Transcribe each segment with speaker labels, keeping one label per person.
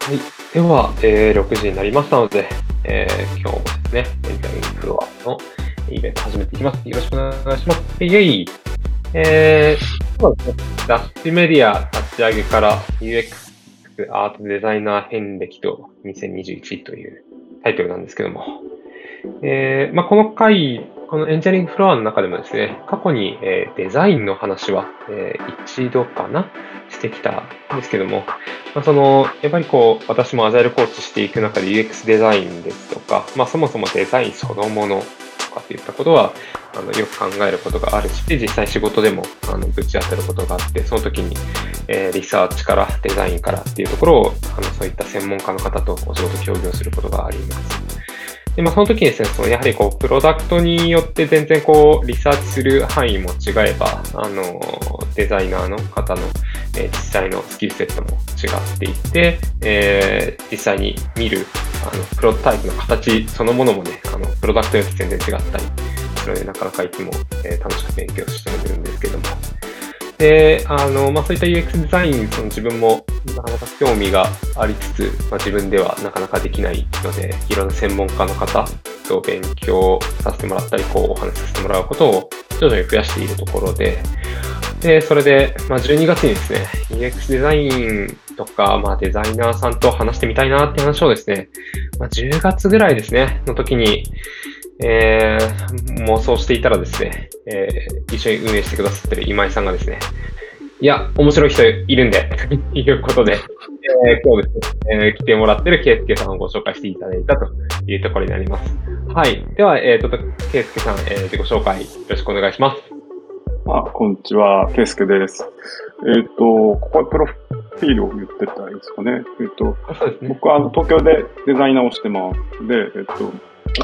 Speaker 1: はい。では、えー6時になりましたので、えー今日もですね、エンタメフロアのイベント始めていきます。よろしくお願いします。イェイえー、そうですね。雑誌メディア立ち上げから UX アートデザイナー遍歴と2021というタイトルなんですけども、えーまあ、この回、このエンジニアリングフロアの中でもですね、過去に、えーデザインの話は、えー一度かなしてきたんですけども、まあ、その、やっぱりこう、私もアジャイルコーチしていく中で UX デザインですとか、まあそもそもデザインそのものとかっていったことは、あの、よく考えることがあるし、実際仕事でも、あの、ぶち当たることがあって、その時に、えーリサーチからデザインからっていうところを、あの、そういった専門家の方とお仕事協業することがあります。で、まあ、その時にですね、そのやはりこう、プロダクトによって全然こう、リサーチする範囲も違えば、あの、デザイナーの方の、えー実際のスキルセットも違っていて、えー実際に見る、あの、プロトタイプの形そのものもね、あの、プロダクトによって全然違ったり、それでなかなかいつも、えー楽しく勉強してるんですけども。で、あの、まあ、そういった UX デザイン、その自分もなかなか興味がありつつ、まあ、自分ではなかなかできないので、いろんな専門家の方と勉強させてもらったり、こう、お話しさせてもらうことを徐々に増やしているところで、で、それで、まあ、12月にですね、UX デザインとか、まあ、デザイナーさんと話してみたいなって話をですね、まあ、10月ぐらいですね、の時に、えー、妄想していたらですね、えー一緒に運営してくださってる今井さんがですね、いや、面白い人いるんで、と いうことで、えー今日ですね、えー来てもらってるケイスケさんをご紹介していただいたというところになります。はい。では、えー、と、ケイスケさん、えー自己紹介よろしくお願いします。
Speaker 2: あ、こんにちは、ケイスケです。えっ、と、ここはプロフィールを言ってたらいいですかね。えっ、と、
Speaker 1: あそうですね。
Speaker 2: 僕はあの東京でデザイナーをしてます。で、えっ、と、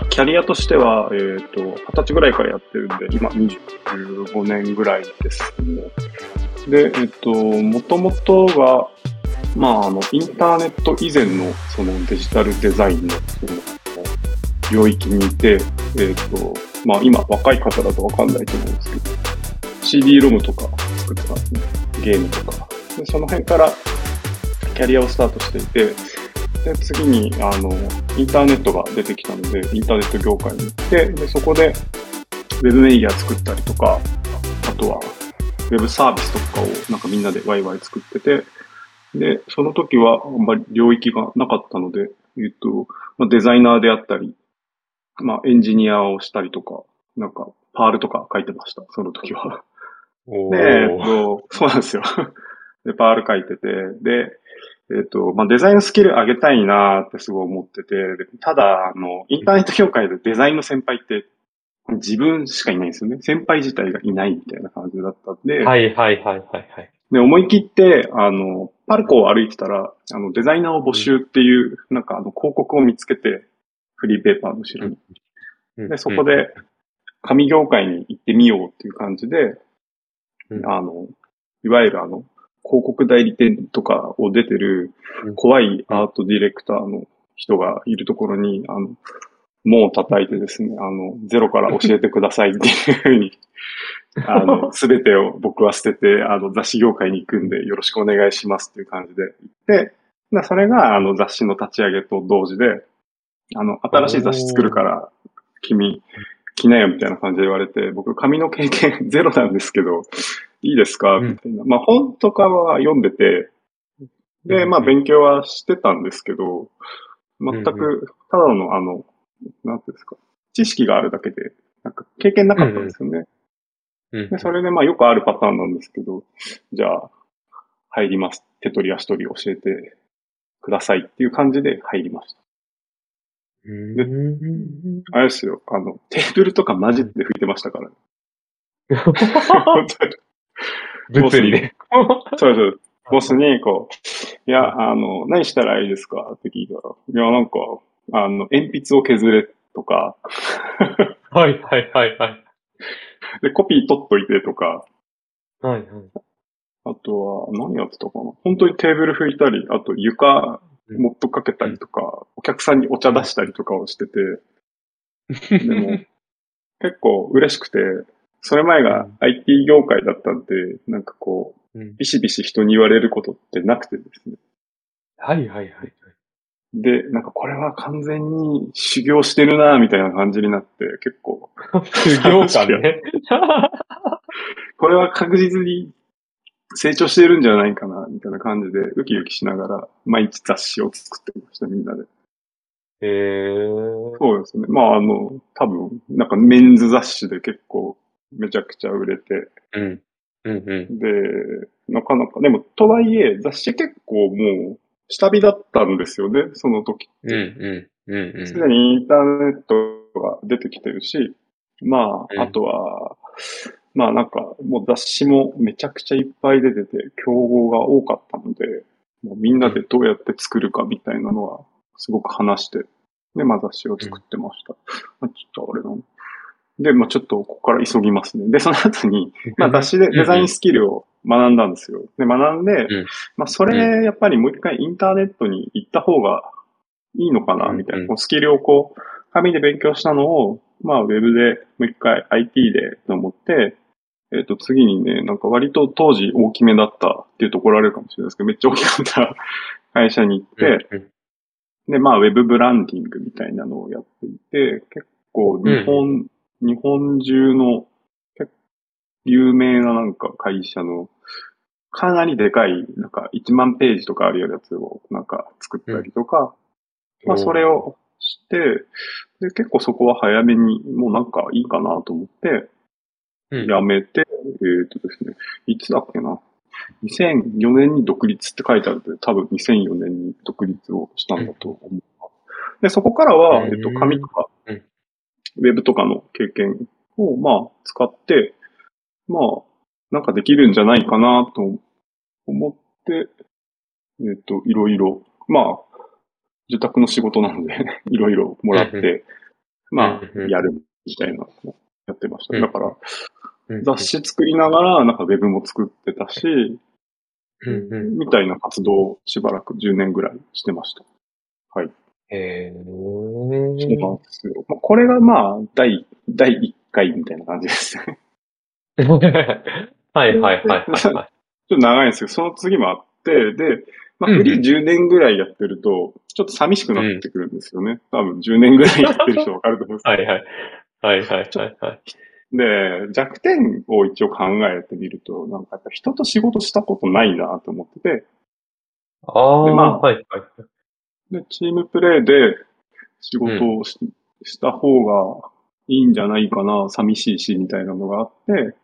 Speaker 2: キャリアとしては、えっ、と、二十歳ぐらいからやってるんで、今25年ぐらいですね。で、えっ、と、もともとが、まあ、あの、インターネット以前の、そのデジタルデザインの、その、領域にいて、えっ、と、まあ、今、若い方だとわかんないと思うんですけど、CD ロムとか作ってたんですね。ゲームとか。で、その辺からキャリアをスタートしていて、で、次に、あの、インターネットが出てきたので、インターネット業界に行って、で、そこで、ウェブメディア作ったりとか、あとは、ウェブサービスとかをなんかみんなでワイワイ作ってて、で、その時はあんまり領域がなかったので、えっと、まあ、デザイナーであったり、まあ、エンジニアをしたりとか、なんか、パールとか書いてました、その時は。
Speaker 1: お
Speaker 2: で、えっと、そうなんですよ。で、パール書いてて、で、えっと、まあ、デザインスキル上げたいなーってすごい思ってて、でただ、あの、インターネット業界でデザインの先輩って自分しかいないんですよね。先輩自体がいないみたいな感じだったんで、
Speaker 1: はいはいはいはいはい。
Speaker 2: で、思い切って、あの、パルコを歩いてたら、あの、デザイナーを募集っていう、なんかあの、広告を見つけて、フリーペーパーの後ろに。
Speaker 1: うん
Speaker 2: で、そこ、で、紙業界に行ってみようっていう感じで、
Speaker 1: うん。
Speaker 2: あの、いわゆるあの、広告代理店とかを出てる
Speaker 1: うん。
Speaker 2: 怖いアートディレクターの人がいるところに、あの、門を叩いてですね、あの、ゼロから教えてくださいっていうふうに、あの、すべてを僕は捨てて、あの、雑誌業界に行くんでよろしくお願いしますっていう感じで行って、でそれが、あの、雑誌の立ち上げと同時で、あの、新しい雑誌作るから、君、来なよみたいな感じで言われて、僕、紙の経験 ゼロなんですけど、いいですか？
Speaker 1: うん
Speaker 2: みたいな。まあ、本とかは読んでて、で、まあ、勉強はしてたんですけど、全
Speaker 1: うん
Speaker 2: く、ただの、あの、なんていうんですか、知識があるだけで、なんか、経験なかったんですよね。
Speaker 1: うん
Speaker 2: で、それで、まあ、よくあるパターンなんですけど、じゃあ、入ります。手取り足取り教えてくださいっていう感じで入りました。
Speaker 1: うん
Speaker 2: あれですよ、あの、テーブルとかマジで拭いてましたから。本当に
Speaker 1: 物理で。
Speaker 2: そうそう。ボスに、こう、いや、あの、何したらいいですかって聞いたら、いや、なんか、あの、鉛筆を削れとか、
Speaker 1: はいはいはいはい。
Speaker 2: で、コピー取っといてとか、
Speaker 1: はいはい。
Speaker 2: あとは、何やってたかな本当にテーブル拭いたり、あと床、もっとかけたりとか、お客さんにお茶出したりとかをしてて、でも、結構嬉しくて、それ前が IT 業界だったんで、なんかこう、
Speaker 1: うん
Speaker 2: ビシビシ人に言われることってなくてですね。
Speaker 1: はいはいはいはい。
Speaker 2: で、なんかこれは完全に修行してるなみたいな感じになって、結構、
Speaker 1: 修行感ね。
Speaker 2: これは確実に成長してるんじゃないかな、みたいな感じで、ウキウキしながら、毎日雑誌を作ってました、みんなで。
Speaker 1: へー。
Speaker 2: そうですね。まあ、あの、多分、なんかメンズ雑誌で結構、めちゃくちゃ売れて、
Speaker 1: うん。うんうん。
Speaker 2: で、なかなか、でも、とはいえ、雑誌結構もう、下火だったんですよね、その時。
Speaker 1: うんうん。うんうん。
Speaker 2: すでにインターネットが出てきてるし、ま
Speaker 1: うん
Speaker 2: あ、あとは、まあなんか、もう雑誌もめちゃくちゃいっぱい出てて、競合が多かったので、もうみんなでどうやって作るかみたいなのは、すごく話して、で、まあ雑誌を作ってました。まあ、ちょっとあれなの。で、まあちょっとここから急ぎますね。で、その後に、まあ雑誌でデザインスキルを学んだんですよ。で、学んで、
Speaker 1: うん
Speaker 2: まあそれ、やっぱりもう一回インターネットに行った方がいいのかな、みたいな。こうスキルをこう、紙で勉強したのを、まあウェブでもう一回 IT でと思って、えっ、と次にね、なんか割と当時大きめだったっていうと怒られるかもしれないですけど、めっちゃ大きかった 会社に行って、
Speaker 1: うん
Speaker 2: で、まあ、ウェブブランディングみたいなのをやっていて、結構日本、日本中の結構有名ななんか会社のかなりでかい、なんか1万ページとかあるようなやつをなんか作ったりとか、まあそれをして、で、結構そこは早めにもうなんかいいかなと思って、
Speaker 1: うん
Speaker 2: 辞めて、えっ、とですね、いつだっけな。2004年に独立って書いてあるので、多分2004年に独立をしたんだと思う。で、そこからは、
Speaker 1: うん
Speaker 2: えっと、紙とか、
Speaker 1: うん。
Speaker 2: ウェブとかの経験を、まあ、使って、まあ、なんかできるんじゃないかなと思って、えっと、いろいろ、まあ、受託の仕事なので、いろいろもらっ
Speaker 1: うん。
Speaker 2: て、まあ、
Speaker 1: うん。うん。
Speaker 2: やるみたいなのをやってました。
Speaker 1: うん。
Speaker 2: だから、
Speaker 1: うん
Speaker 2: 雑誌作りながら、なんかウェブも作ってたし、
Speaker 1: うんうん。
Speaker 2: みたいな活動をしばらく10年ぐらいしてました。
Speaker 1: へ
Speaker 2: そうなん
Speaker 1: ー。
Speaker 2: ですよ。まあ、これがまあ、第、第1回みたいな感じですね。
Speaker 1: はいはいはいはいはい。
Speaker 2: ちょっと長いんですけど、その次もあって、で、まあ、
Speaker 1: うん
Speaker 2: フリー10年ぐらいやってると、ちょっと寂しくなってくるんですよね。多分10年ぐらいやってる人わかると思います。
Speaker 1: はいはい。はいはいはいはい。
Speaker 2: で、弱点を一応考えてみると、なんかやっぱ人と仕事したことないなと思ってて、
Speaker 1: ああ、
Speaker 2: でまあ
Speaker 1: はいはい。
Speaker 2: で、チームプレイで仕事をし,、した方がいいんじゃないかな、寂しいし、みたいなのがあって、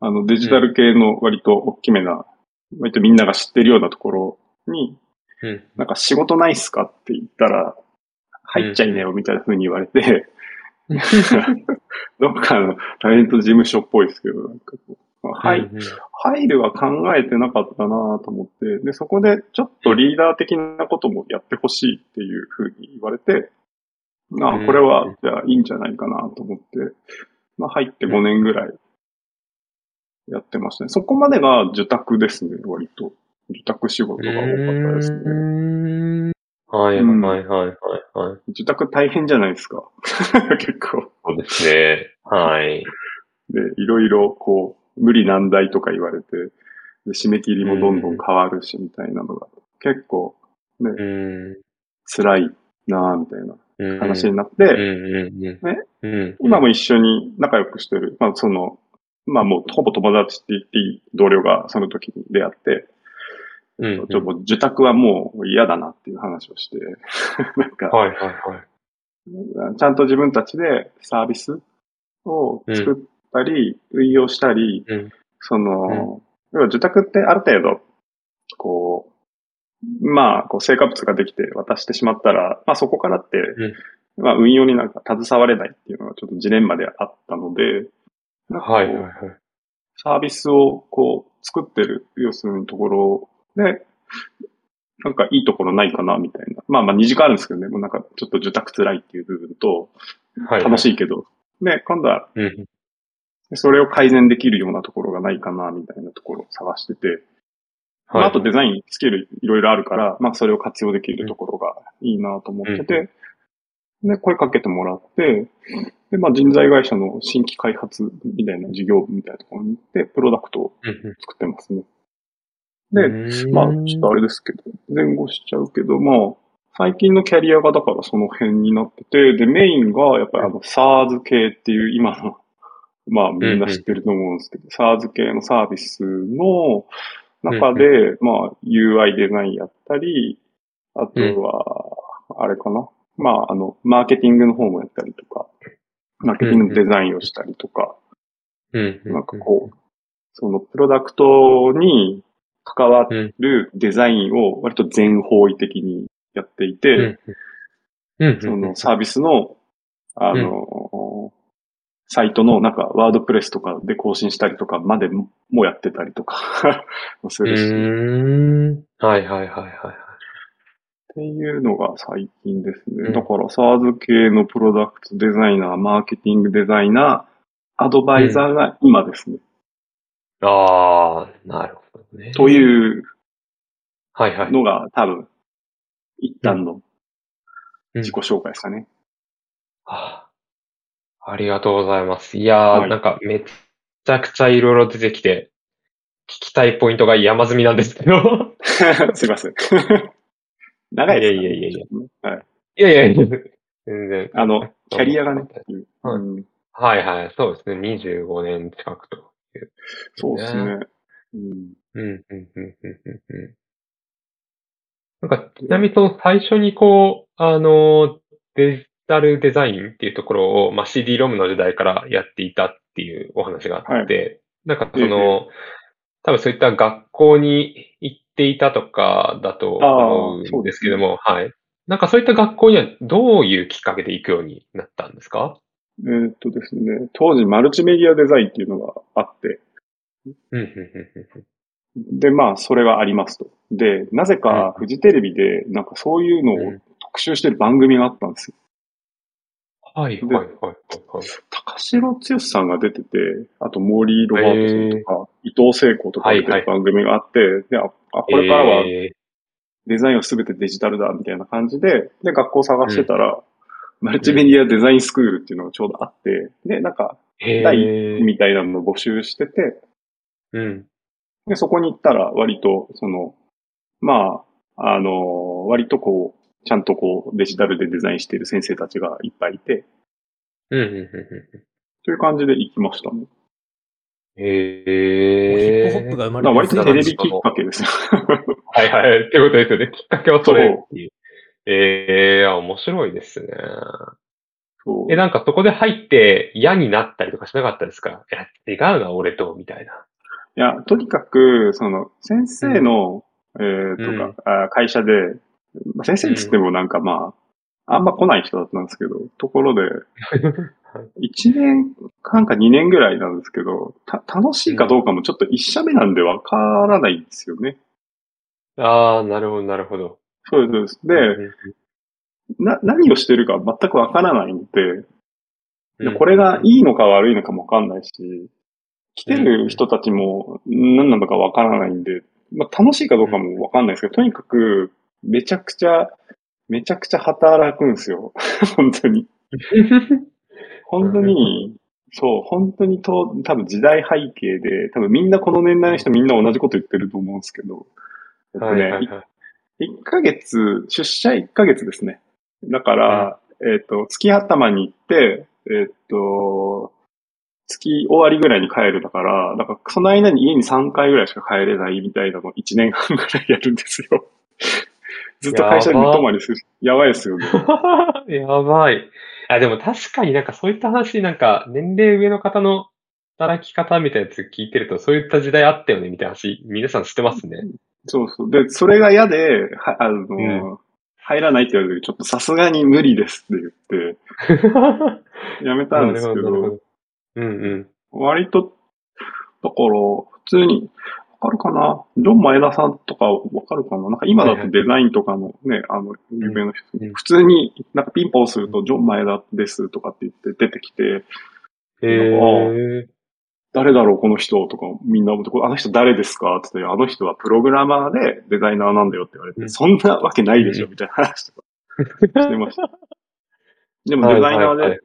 Speaker 2: あの、デジタル系の割と大きめな、割とみんなが知ってるようなところに、
Speaker 1: うん。
Speaker 2: なんか仕事ないっすかって言ったら、入っちゃいなよ、みたいな風に言われて、どっかのタレント事務所っぽいですけど、なんかこう、はい、入るは考えてなかったなと思って、で、そこでちょっとリーダー的なこともやってほしいっていうふうに言われて、あ
Speaker 1: うん
Speaker 2: これは、じゃあいいんじゃないかなと思って、まあ入って5年ぐらいやってましたね。そこまでが受託ですね、割と。受託仕事が多かったですね。
Speaker 1: はいはいはいはいはい。
Speaker 2: 受託大変じゃないですか。結構。
Speaker 1: そうですね。はい。
Speaker 2: で、いろいろこう、無理難題とか言われて、で締め切りもどんどん変わるし、みたいなのが、結構
Speaker 1: うん。
Speaker 2: 辛いなぁ、みたいな
Speaker 1: うん
Speaker 2: 話になっ
Speaker 1: うん
Speaker 2: て。ね
Speaker 1: うん。
Speaker 2: 今も一緒に仲良くしてる、まあその、まあもうほぼ友達って言っていい同僚がその時に出会って、
Speaker 1: うん、
Speaker 2: ちょっと受託はもう嫌だなっていう話をして、なんか、
Speaker 1: はいはいはい。
Speaker 2: ちゃんと自分たちでサービスを作ったり、運用したり、
Speaker 1: うん。
Speaker 2: その、要は受託ってある程度、こう、まあ、こう成果物ができて渡してしまったら、まあそこからって、まあ運用になんか携われないっていうのがちょっとジレンマであったので、
Speaker 1: はいはいはい。
Speaker 2: サービスをこう作ってる、要するにところで、なんかいいところないかなみたいな。まあまあ2時間あるんですけどね、もうなんかちょっと受託辛いっていう部分と、
Speaker 1: はい。
Speaker 2: 楽し
Speaker 1: い。
Speaker 2: いけど、で、今度は
Speaker 1: うん。
Speaker 2: それを改善できるようなところがないかなみたいなところを探してて、まあ、あとデザインスキルいろいろあるから、まあそれを活用できるところがいいなと思ってて、で、声かけてもらって、で、まあ人材会社の新規開発みたいな事業部みたいなところに行って、プロダクトを
Speaker 1: うん
Speaker 2: 作ってますね。で、
Speaker 1: うん
Speaker 2: まあちょっとあれですけど、前後しちゃうけど、まあ、最近のキャリアがだからその辺になってて、で、メインがやっぱりあの SARS 系っていう今の、まあみんな知ってると思うんですけど、SARS 系のサービスの中で、まあ UI デザインやったり、あとは、あれかな？まああの、マーケティングの方もやったりとか、マーケティングのデザインをしたりとか、なんかこう、そのプロダクトに関わるデザインを割と全方位的にやっていて、そのサービスの、あの、サイトのなんかワードプレスとかで更新したりとかまでもやってたりとか するし。
Speaker 1: はいはいはいはい。
Speaker 2: っていうのが最近ですね。だから SARS 系のプロダクトデザイナー、マーケティングデザイナー、アドバイザーが今ですね。
Speaker 1: うん、ああ、なるほどね。
Speaker 2: という
Speaker 1: はいはい。
Speaker 2: のが多分、一旦の自己紹介ですかね。
Speaker 1: あありがとうございます。いやー、はい、なんかめちゃくちゃいろいろ出てきて、聞きたいポイントが山積みなんですけど。
Speaker 2: すいません。長いですか、ね、
Speaker 1: いやいやいやい
Speaker 2: や。はい。
Speaker 1: いやいやいや、全然。
Speaker 2: あの、キャリアがね。
Speaker 1: うん、はいはい、そうですね。25年近くと
Speaker 2: そうですね。うん。うん、
Speaker 1: うん、うん、うん、うん。なんか、ちなみにその最初にこう、あの、デジタルデザインっていうところを、まあ、CD-ROM の時代からやっていたっていうお話があって、はい、なんかその、多分そういった学校に行っていたとかだと思うんですけども、ね、はい。なんかそういった学校にはどういうきっかけで行くようになったんですか？
Speaker 2: えー、っとですね、当時マルチメディアデザインっていうのがあって、で、まあ、それはありますと。で、なぜかフジテレビで、なんかそういうのを特集してる番組があったんですよ。
Speaker 1: はい、はい、はい、はい。
Speaker 2: 高城剛さんが出てて、あと、モーリー・ロバートソンとか、伊藤聖子とか出てる番組があって、で、あ、これからはデザインはすべてデジタルだ、みたいな感じで、で、学校探してたら、マルチメディアデザインスクールっていうのがちょうどあって、で、なんか、第みたいなのを募集してて、
Speaker 1: うん。
Speaker 2: で、そこに行ったら割と、その、まあ、あの、割とこう、ちゃんとこう、デジタルでデザインしている先生たちがいっぱいいて、
Speaker 1: うん、うん、うん。
Speaker 2: という感じで行きましたね。
Speaker 1: へ
Speaker 3: え。ヒップホップが生まれた
Speaker 2: 割とテレビきっかけですよ。
Speaker 1: はいはい。ってことですよね。きっかけはそれっていう。ええー、面白いですね。え、なんかそこで入って嫌になったりとかしなかったですか？いや、違うな、俺と、みたいな。い
Speaker 2: や、とにかく、その、先生の、うん、えー、とか、うん、会社で、先生っつってもなんかまあ、あんま来ない人だったんですけど、ところで、1年間か2年ぐらいなんですけど、た、楽しいかどうかもちょっと1社目なんでわからないんですよね。
Speaker 1: ああ、なるほど、なるほど。
Speaker 2: そうです。で、な、何をしてるか全くわからないんで、でこれがいいのか悪いのかもわかんないし、来てる人たちも何なのかわからないんで、まあ、楽しいかどうかもわかんないですけど、とにかく、めちゃくちゃ、めちゃくちゃ働くんですよ。本当に。本当に、そう、本当にと、多分時代背景で、多分みんなこの年代の人みんな同じこと言ってると思うんですけど、えっとね、はいはいはい、1ヶ月、出社1ヶ月ですね。だから、うん、えっ、ー、と、月頭に行って、えっ、ー、と、月終わりぐらいに帰るだから、だからその間に家に3回ぐらいしか帰れないみたいなのを1年半ぐらいやるんですよ。ずっと会社に泊まりする。やばいですよね。
Speaker 1: やばい。あ、でも確かになんかそういった話、なんか年齢上の方の働き方みたいなやつ聞いてると、そういった時代あったよねみたいな話、皆さん知ってますね。
Speaker 2: そうそう。で、それが嫌で、はあの、うん、入らないって言われて、ちょっとさすがに無理ですって言って、やめたんですけど、ど
Speaker 1: うんうん。
Speaker 2: 割と、だから、普通に、わかるかな？ジョン・マエダさんとかわかるかな？なんか今だとデザインとかのね、あの、有名な人、うん、普通になんかピンポンすると、ジョン・マエダですとかって言って出てきて、
Speaker 1: へー。
Speaker 2: 誰だろう、この人とか、みんな、あの人誰ですか？って言って、あの人はプログラマーでデザイナーなんだよって言われて、うん、そんなわけないでしょ、みたいな話とかしてました。でもデザイナーで、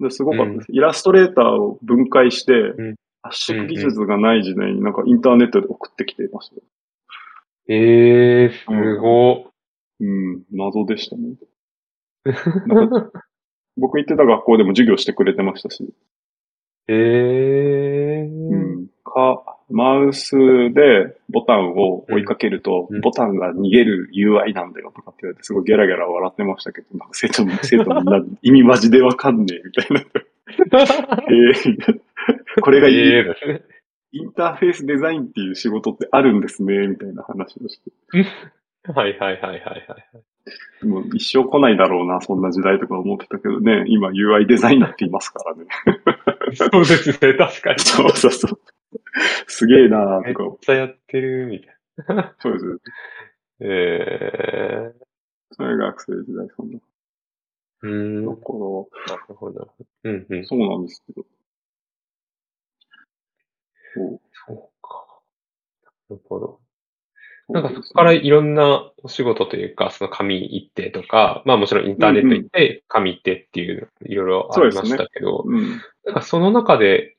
Speaker 2: ですごかったです、イラストレーターを分解して、圧縮技術がない時代になんかインターネットで送ってきていました。
Speaker 1: ええー、すご、
Speaker 2: うん、謎でしたね。僕行ってた学校でも授業してくれてましたし、
Speaker 1: ええ
Speaker 2: うん、か、マウスでボタンを追いかけると、
Speaker 1: うん
Speaker 2: ボタンが逃げる UI なんだよとかって言われて、すごいゲラゲラ笑ってましたけど、なんか生徒も、生徒みんな意味マジでわかんねえみたいな。えーこれがイン
Speaker 1: ええですね。
Speaker 2: インターフェースデザインっていう仕事ってあるんですね、みたいな話をして。
Speaker 1: はいはいはいはいはい。
Speaker 2: もう一生来ないだろうな、そんな時代とか思ってたけどね、今 UI デザイナーって言いますからね。
Speaker 1: そうですね、確かに。
Speaker 2: そうそうそう。すげえな
Speaker 1: めっ
Speaker 2: ーとか、
Speaker 1: ちゃやってるみたい
Speaker 2: そうです。
Speaker 1: な。ええ
Speaker 2: それ学生時代、そんな。
Speaker 1: ー。うん。な
Speaker 2: だから、
Speaker 1: るほど。うんうん。
Speaker 2: そうなんですけど。そう。
Speaker 1: そうか。なるほど。
Speaker 2: そ
Speaker 1: なんかそこからいろんなお仕事というか、その紙一定とか、まあもちろんインターネット行って紙一定っていういろいろありましたけど、
Speaker 2: うん。
Speaker 1: なんかその中で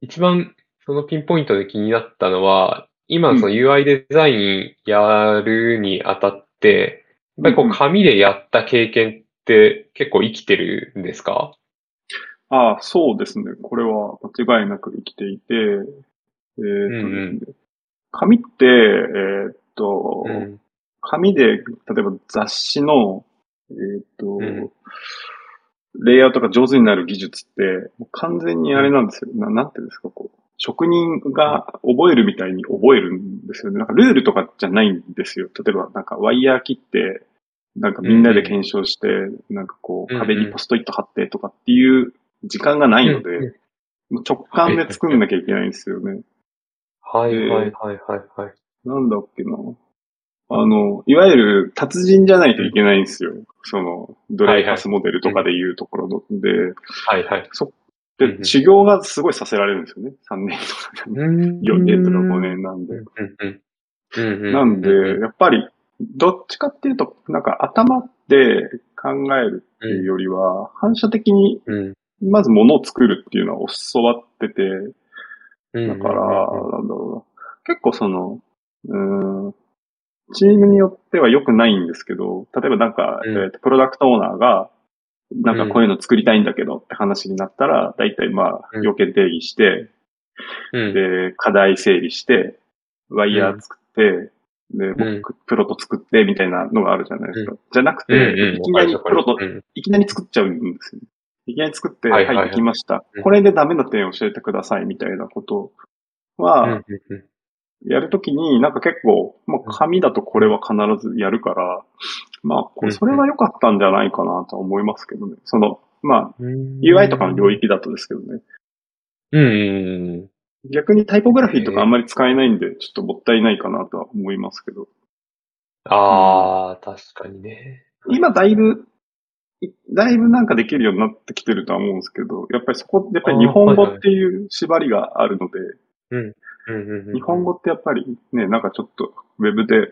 Speaker 1: 一番そのピンポイントで気になったのは、今その UI デザインやるにあたって、やっぱりこ
Speaker 2: うんう
Speaker 1: うん紙でやった経験って結構生きてるんですか？
Speaker 2: ああ、そうですね。これは間違いなく生きていて、えーっと
Speaker 1: うん
Speaker 2: ですね。紙って、えーっと、
Speaker 1: うん。
Speaker 2: 紙で、例えば雑誌の、えーっと、
Speaker 1: うん
Speaker 2: レイアウトが上手になる技術って、もう完全にあれなんですよ。ななんていうんですか、こう。職人が覚えるみたいに覚えるんですよね。なんかルールとかじゃないんですよ。例えばなんかワイヤー切って、なんかみんなで検証して、なんかこう壁にポストイット貼ってとかっていう時間がないので、直感で作んなきゃいけないんですよね。
Speaker 1: はいはいはいはいはい。
Speaker 2: なんだっけな。あの、いわゆる達人じゃないといけないんですよ。その、ドレイハスモデルとかでいうところの。で、
Speaker 1: はいはい。
Speaker 2: で、修行がすごいさせられるんですよね。3年とか、
Speaker 1: うん
Speaker 2: 4年とか5年なんで。なんで、やっぱり、どっちかっていうと、なんか頭で考えるっていうよりは、反射的に
Speaker 1: うん。
Speaker 2: まず物を作るっていうのは教わってて、
Speaker 1: うん。
Speaker 2: だから、なんだろうな。結構その、うーん、チームによっては良くないんですけど、例えばなんか、
Speaker 1: うん
Speaker 2: えーとプロダクトオーナーが、なんかこういうの作りたいんだけどって話になったら、だいたいまあ、
Speaker 1: うん
Speaker 2: 要件定義して、
Speaker 1: うん。
Speaker 2: で、課題整理して、ワイヤー作って、で、プロト作って、みたいなのがあるじゃないですか。じゃなくて。いきなりプロト、
Speaker 1: うん
Speaker 2: いきなり作っちゃうんですよ。いきなり作って、はいできました
Speaker 1: うん。
Speaker 2: これでダメな点教えてください、みたいなこと
Speaker 1: うん
Speaker 2: は、やるときに、なんか結構、まあ、紙だとこれは必ずやるから、まあ、これそれは良かったんじゃないかなとは思いますけどね。その、まあ、
Speaker 1: うん。
Speaker 2: UI とかの領域だとですけどね。
Speaker 1: うんうん
Speaker 2: 逆にタイポグラフィーとかあんまり使えないんで、ちょっともったいないかなとは思いますけど。
Speaker 1: ああ、確かにね。
Speaker 2: 今だいぶ、いだいぶなんかできるようになってきてるとは思うんですけど、やっぱりそこ、やっぱり日本語っていう縛りがあるので、
Speaker 1: うん。
Speaker 2: 日本語ってやっぱりね、なんかちょっとウェブで、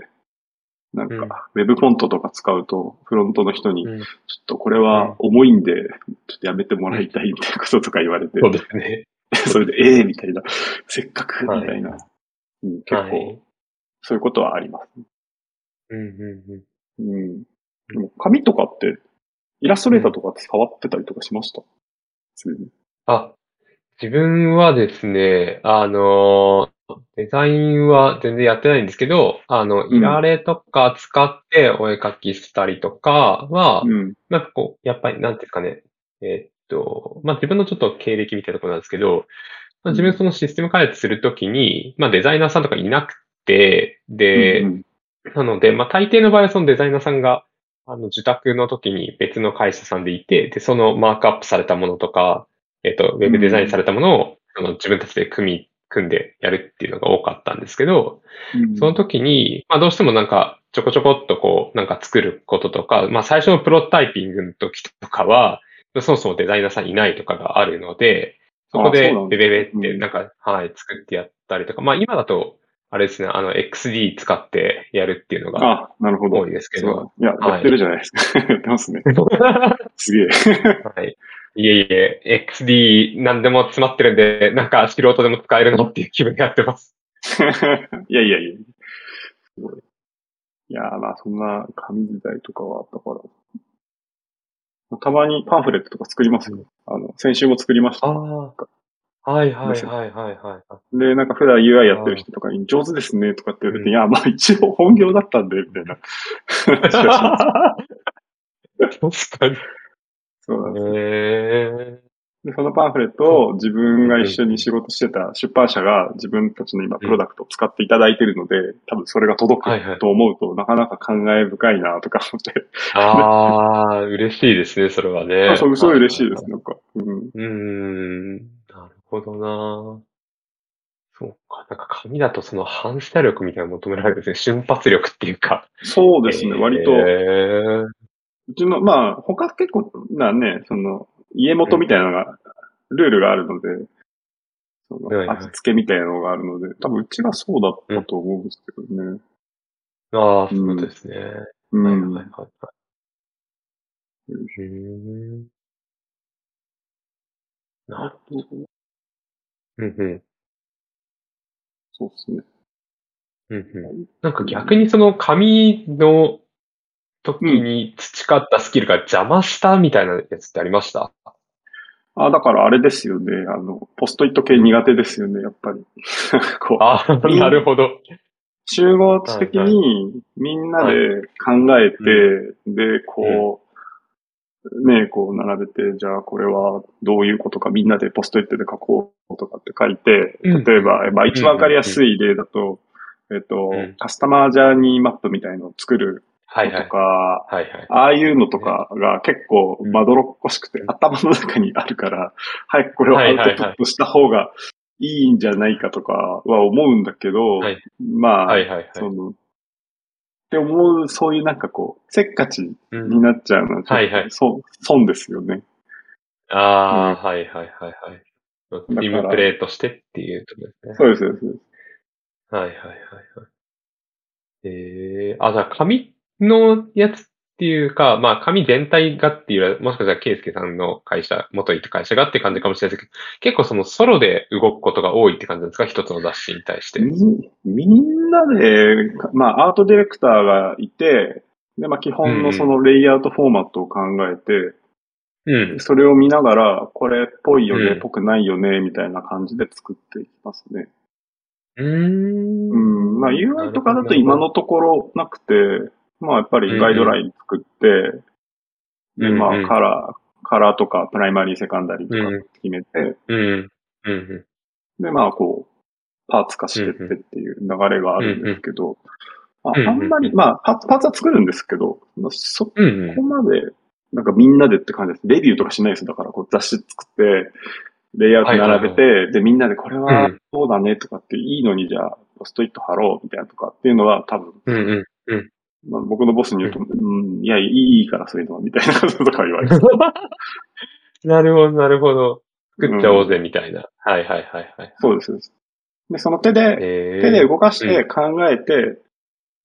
Speaker 2: なん
Speaker 1: うん
Speaker 2: か、ウェブフォントとか使うと、フロントの人に、
Speaker 1: うん
Speaker 2: ちょっとこれは重いんで、ちょっとやめてもらいたいみたいなこととか言われて、
Speaker 1: そうですね。
Speaker 2: それで、ええみたいな、せっかく、
Speaker 1: はい
Speaker 2: みたいな、うん、結
Speaker 1: はい
Speaker 2: 構、そういうことはあります。
Speaker 1: うんうんうん。
Speaker 2: うん。でも紙とかって、イラストレーターとかって触ってたりとかしました？すでに。
Speaker 1: あ、自分はですね、あの、デザインは全然やってないんですけど、あの、
Speaker 2: うん。
Speaker 1: いられとか使ってお絵描きしたりとかは、
Speaker 2: うん。
Speaker 1: なんかこう、やっぱり、なんていうんですかね、えーっと、まあ、自分のちょっと経歴みたいなところなんですけど、まあ、自分そのシステム開発するときに、まあ、デザイナーさんとかいなくて、で、
Speaker 2: うん。
Speaker 1: なので、まあ、大抵の場合はそのデザイナーさんが、あの、受託の時に別の会社さんでいて、で、そのマークアップされたものとか、えっと、ウェブデザインされたものを、その自分たちで組み、組んでやるっていうのが多かったんですけど、
Speaker 2: うん
Speaker 1: その時に、まあどうしてもなんかちょこちょこっとこうなんか作ることとか、まあ最初のプロトタイピングの時とかは、そもそもデザイナーさんいないとかがあるので、そこでベベベって
Speaker 2: うん
Speaker 1: なんか、はい、作ってやったりとか、まあ今だと、あれですね、あの XD 使ってやるっていうのが
Speaker 2: あ、なるほど。
Speaker 1: 多いですけど、
Speaker 2: そういや、
Speaker 1: はい
Speaker 2: やってるじゃないですか。やってますね。すげえ。
Speaker 1: はい。いえいえ、XD 何でも詰まってるんで、なんか素人でも使えるのっていう気分でやってます。
Speaker 2: いやいやいや。すごいいやー、まあそんな紙時代とかはあったから。たまにパンフレットとか作りますよ。あの、先週も作りました。
Speaker 1: ああ。はいはいはいはいはい。
Speaker 2: で、なんか普段 UI やってる人とかに上手ですねとかって言われて、
Speaker 1: うん
Speaker 2: いや、まあ一応本業だったんで、みたいな。
Speaker 1: 確かに。
Speaker 2: そうなんですよ
Speaker 1: へえ
Speaker 2: で、そのパンフレットを自分が一緒に仕事してた出版社が自分たちの今プロダクトを使っていただいているので、多分それが届くと思うと、なかなか感慨深いなとか思って。
Speaker 1: ああ、嬉しいですね、それはね。
Speaker 2: あ そう、すごい嬉しいです、なんか。うん。
Speaker 1: うーん、なるほどな。そうか、なんか紙だとその反射力みたいなの求められるんですね。瞬発力っていうか。
Speaker 2: そうですね、割と。
Speaker 1: へー
Speaker 2: うちの、まあ、他結構なね、その、家元みたいなのが、ルールがあるので、その、味付けみたいなのがあるので、多分うちがそうだったと思うんですけどね。
Speaker 1: ああ、そうですね。
Speaker 2: うん。
Speaker 1: はいはいはい。なるほど。うんうん。
Speaker 2: そうですね。
Speaker 1: うんうん。なんか逆にその紙の時に培ったスキルが邪魔したみたいなやつってありました？
Speaker 2: あ、だからあれですよね。あの、ポストイット系苦手ですよね、やっぱり。こう、
Speaker 1: ああ、なるほど。
Speaker 2: 集合値的にみんなで考えて、で、こう、ね、こう並べて、じゃあこれはどういうことかみんなでポストイットで書こうとかって書いて、
Speaker 1: うん。
Speaker 2: 例えば、まあ一番わかりやすい例だと、えっと
Speaker 1: うん、
Speaker 2: カスタマージャーニーマップみたいのを作る
Speaker 1: はいはい。
Speaker 2: のとか、
Speaker 1: はいはい。
Speaker 2: ああいうのとかが結構まどろっこしくて、
Speaker 1: うん
Speaker 2: 頭の中にあるから、早くこれをアウトプットした方がいいんじゃないかとかは思うんだけど、
Speaker 1: はい
Speaker 2: まあ、
Speaker 1: はいはいはい。
Speaker 2: その、って思う、そういうなんかこう、せっかち
Speaker 1: うん
Speaker 2: になっちゃうのはちょっと、
Speaker 1: はいはい
Speaker 2: そう、損ですよね。
Speaker 1: ああ、はいはいはいはい。チ
Speaker 2: ら
Speaker 1: ームプレイとしてっていうとですね。
Speaker 2: そうです、そうです。
Speaker 1: はいはいはいはい。ええあ、じゃあ紙のやつっていうか、まあ紙全体がっていうよりは、もしかしたらケイスケさんの会社、元いた会社がって感じかもしれないですけど、結構そのソロで動くことが多いって感じなんですか？一つの雑誌に対して。
Speaker 2: み、みんなで、まあ、アートディレクターがいて、で、まあ、基本のそのレイアウトフォーマットを考えて、
Speaker 1: うん。
Speaker 2: それを見ながら、これっぽいよね、
Speaker 1: うん
Speaker 2: ぽくないよね、みたいな感じで作っていきますね。
Speaker 1: うーん。
Speaker 2: うん。まあ、UI とかだと今のところなくて、まあ、やっぱりガイドライン作って、で、まあ、
Speaker 1: うんうん
Speaker 2: カラー、カラーとか、プライマリー、セカンダリーとか
Speaker 1: うん
Speaker 2: 決めて、
Speaker 1: うん。うん。
Speaker 2: で、まあ、こう、パーツ化してってっていう流れがあるんですけど、ま
Speaker 1: うんうん
Speaker 2: あ、あんまり、まあ、パーツ、パーツは作るんですけど、まあそこ
Speaker 1: うん。うん。
Speaker 2: まで、なんかみんなでって感じです。レビューとかしないです。だから、こう雑誌作って、レイアウト並べて、で、みんなでこれ
Speaker 1: う
Speaker 2: は
Speaker 1: ん
Speaker 2: そうだねとかっていいのに、じゃあ、ポストイット貼ろうみたいなとかっていうのは多分、
Speaker 1: うん。うん。
Speaker 2: まあ、僕のボスに言うと、うん、いや、いいからそういうのは、みたいなこととか言われて。
Speaker 1: なるほど、なるほど。作っちゃおうぜ、みたいな。はいはいはいはい。
Speaker 2: そうです。そうですで、その手で、
Speaker 1: え
Speaker 2: 手で動かして考えて、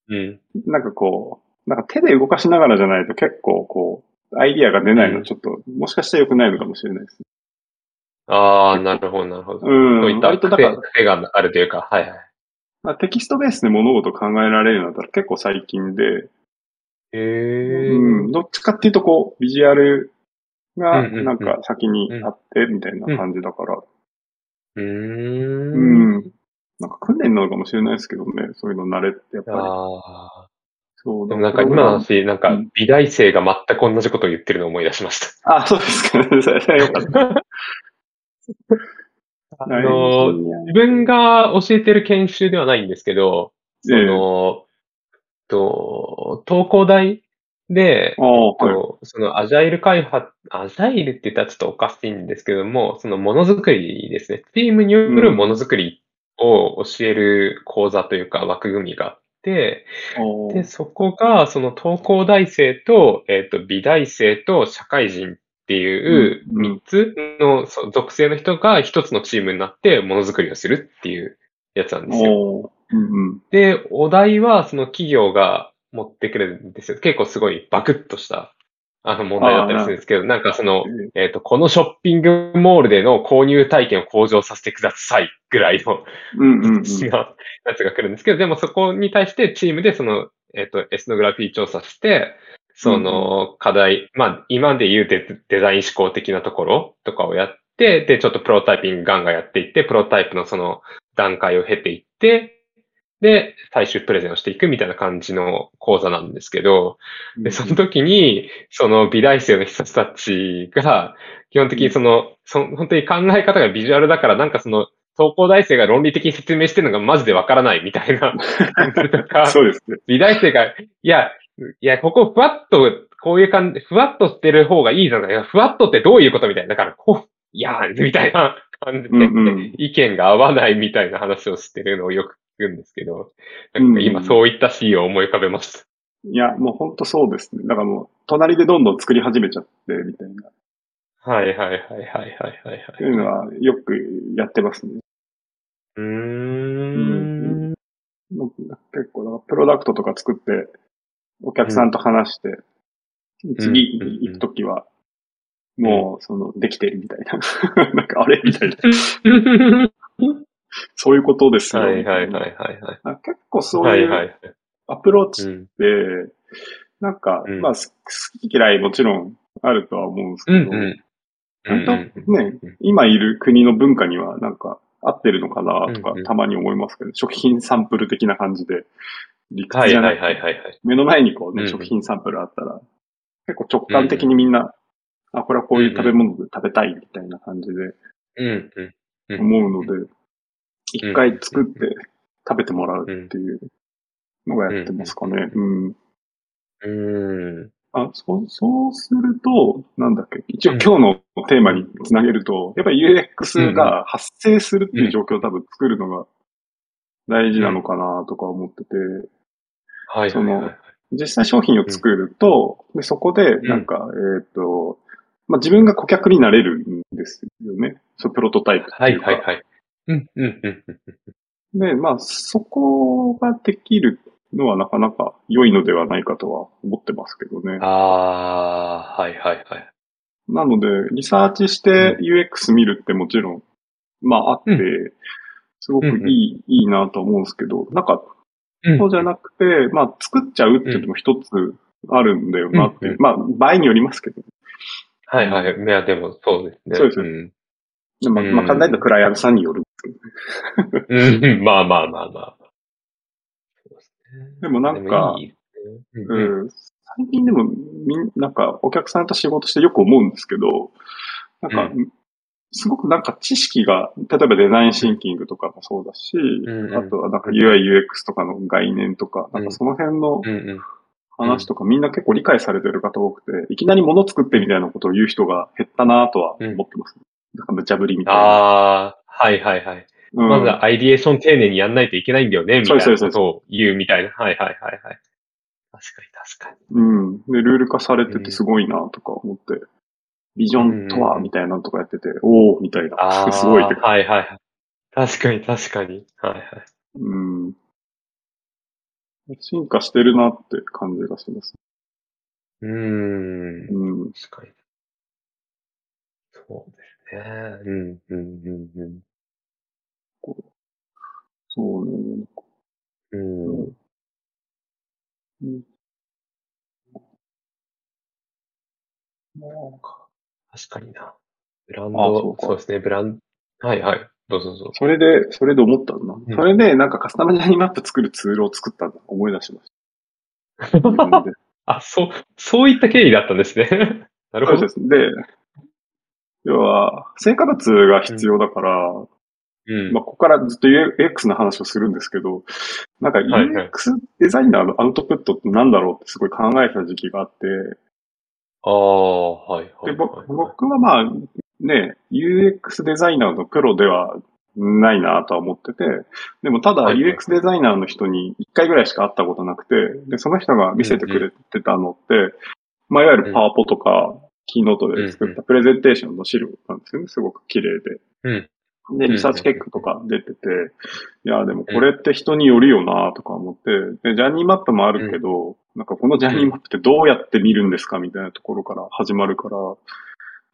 Speaker 1: うん。
Speaker 2: なんかこう、なんか手で動かしながらじゃないと結構こう、アイディアが出ないのちょっと、もしかしたら良くないのかもしれないです。
Speaker 1: ああ、なるほど、なるほど。
Speaker 2: うん。
Speaker 1: そういった
Speaker 2: 割とだから、
Speaker 1: 癖があるというか、はいはい。
Speaker 2: まあ、テキストベースで物事を考えられるようになったら結構最近で、
Speaker 1: へえ。
Speaker 2: うん、どっちかっていうとこう、ビジュアルがなんか先にあってみたいな感じだから、
Speaker 1: う
Speaker 2: んん。なんか訓練なのかもしれないですけどね、そういうの慣れってやっぱり。
Speaker 1: ああ。
Speaker 2: そう
Speaker 1: でもなんか今の話、なんか
Speaker 2: うん
Speaker 1: 美大生が全く同じことを言ってるのを思い出しました。
Speaker 2: あ、そうですかね。よかった。
Speaker 1: あの、自分が教えてる研修ではないんですけど、その、と、東工大で、
Speaker 2: はい。
Speaker 1: とそのアジャイル開発、アジャイルって言ったらちょっとおかしいんですけども、そのものづくりですね。チームによるものづくりを教える講座というか枠組みがあって、
Speaker 2: あ
Speaker 1: で、そこが、その東工大生と、えっと、美大生と社会人っていう
Speaker 2: うんうん
Speaker 1: 3つの属性の人が一つのチームになってものづくりをするっていうやつなんですよ。
Speaker 2: うんうん。
Speaker 1: で、お題はその企業が持ってくるんですよ。結構すごいバクッとしたあの問題だったりするんですけど、なんかその、えっと、このショッピングモールでの購入体験を向上させてくださいぐらいの
Speaker 2: うんうんうん。
Speaker 1: 違 うやつが来るんですけど、でもそこに対してチームでそのえっ、と、エスノグラフィー調査して、その課題、まあ、今で言うデデザイン思考的なところとかをやって、で、ちょっとプロトタイピングガンガンやっていって、プロトタイプのその段階を経ていって、で、最終プレゼンをしていくみたいな感じの講座なんですけど、で、その時に、その美大生の人たちが、基本的にその、その本当に考え方がビジュアルだから、なんかその、東工大生が論理的に説明してるのがマジでわからないみたいな感じとか、
Speaker 2: そうですね。
Speaker 1: 美大生が、いや、いや、ここふわっと、こういう感じ、ふわっとしてる方がいいじゃないいやふわっとってどういうことみたいな。だから、こう、いや、みたいな感じで、
Speaker 2: うんうん
Speaker 1: 意見が合わないみたいな話をしてるのをよく聞くんですけど、なんか今そういったシーンを思い浮かべました。
Speaker 2: いや、もう本当そうですね。だからもう、隣でどんどん作り始めちゃって、みたいな。
Speaker 1: はいはいはいはいはいはいはい。
Speaker 2: っていうのはよくやってますね。
Speaker 1: うーん。
Speaker 2: 結構、だからプロダクトとか作って、お客さんと話して、次
Speaker 1: うん
Speaker 2: 行くときは、もう、その、できてるみたいな。なんか、あれみたいな。そういうことですよ。
Speaker 1: はいはいはいはいはい。
Speaker 2: あ結構そう
Speaker 1: はいうはい。
Speaker 2: アプローチっ
Speaker 1: うん。
Speaker 2: て、なんか、
Speaker 1: うん
Speaker 2: まあ、す好き嫌いもちろんあるとは思うんですけど、
Speaker 1: うんうん。
Speaker 2: 本当
Speaker 1: うん
Speaker 2: ね、今いる国の文化にはなんか合ってるのかなとかたまに思いますけど、食品サンプル的な感じで、理
Speaker 1: はいは
Speaker 2: 屈じゃない。くて、
Speaker 1: はいはいはい。
Speaker 2: 目の前にこうね、
Speaker 1: うん。
Speaker 2: 食品サンプルあったら、結構直感的にみんな、あ、これはこういう食べ物で食べたいみたいな感じで思うので、一回作って食べてもらうっていうのがやってますかね。うん。
Speaker 1: うん。
Speaker 2: あ、そう、そうすると、なんだっけ、一応今日のテーマにつなげると、やっぱり UX が発生するっていう状況を多分作るのが大事なのかなとか思ってて、
Speaker 1: はいはいはい。
Speaker 2: 実際商品を作ると、でそこで、なんか、えっ、と、まあ、自分が顧客になれるんですよね。そう、プロトタイプ
Speaker 1: はい。はいはい。うんうんうんうん。
Speaker 2: で、まあ、そこができるのはなかなか良いのではないかとは思ってますけどね。
Speaker 1: ああ、はいはいはい。
Speaker 2: なので、リサーチして UX 見るってもちろん、まああって、
Speaker 1: う
Speaker 2: すごくいい、いいなと思うんですけど、なんか、
Speaker 1: うん
Speaker 2: そうじゃなくて、まあ作っちゃうっていうのも一つあるんだよなって、
Speaker 1: う。ん
Speaker 2: まあ場合によりますけど、
Speaker 1: はいはい。いや、でもそうですね。
Speaker 2: そうです
Speaker 1: ん。
Speaker 2: でまあ、
Speaker 1: うん。
Speaker 2: まあ簡単に言うとクライアントさんによる。
Speaker 1: う。ん、まあまあまあまあ。で
Speaker 2: もなんか
Speaker 1: うんうん。
Speaker 2: うん、最近でもみん、なんかお客さんと仕事してよく思うんですけど、なんか、
Speaker 1: う
Speaker 2: すごくなんか知識が、例えばデザインシンキングとかもそうだし、
Speaker 1: んうん
Speaker 2: あとはなんか UI、UX とかの概念とか、なんかその辺の。話とかみんな結構理解されてる方多くて、いきなり物作ってみたいなことを言う人が減ったなとは思ってます。なんか無茶ぶりみたいな。
Speaker 1: ああ、はいはいはい。
Speaker 2: うん
Speaker 1: まずはアイディエーション丁寧にやんないといけないんだよね、みたいなことを言うみたいな。はいはいはいはい。確かに確かに。
Speaker 2: うん。で、ルール化されててすごいなとか思って、ビジョンとは
Speaker 1: うん
Speaker 2: みたいなのとかやってて、おーみたい
Speaker 1: あ
Speaker 2: な。
Speaker 1: あ、
Speaker 2: すごいって。
Speaker 1: はいはいはい。確かに確かに。はいはい。
Speaker 2: うん。進化してるなって感じがします。
Speaker 1: うーん。
Speaker 2: うん。
Speaker 1: 確かに。そうですね。うん、うん、うん、うん。
Speaker 2: そうね。
Speaker 1: うん。
Speaker 2: うん
Speaker 1: 確かにな。ブラン
Speaker 2: あ
Speaker 1: ド、
Speaker 2: そうか
Speaker 1: そうですね、ブランド、はいはい。どうぞどうぞ。
Speaker 2: それで、それで思ったんだ。
Speaker 1: ん
Speaker 2: それで、なんかカスタマージャーニーマップ作るツールを作ったんだ。思い出しました。
Speaker 1: あ、そう、そういった経緯だったんですね。なるほど。
Speaker 2: そうです。で、要は、成果物が必要だから、
Speaker 1: うん。
Speaker 2: まあ、ここからずっと UX の話をするんですけど、なんか UX デザイナーのアウトプットって何だろうってすごい考えた時期があって、
Speaker 1: ああ、はいはい
Speaker 2: で、
Speaker 1: はい。
Speaker 2: 僕僕はまあ、ね、UX デザイナーのプロではないなとは思ってて、でもただ
Speaker 1: はいはい
Speaker 2: UX デザイナーの人に1回ぐらいしか会ったことなくて、で、その人が見せてくれてたのって、まあ、いわゆるパワポとか、キーノートで作ったプレゼンテーションの資料なんですよね。すごく綺麗で。
Speaker 1: うん
Speaker 2: で、リサーチ結果とか出てて、いや、でもこれって人によるよなとか思って、で、ジャーニーマップもあるけど、なんかこのジャーニーマップってどうやって見るんですかみたいなところから始まるから、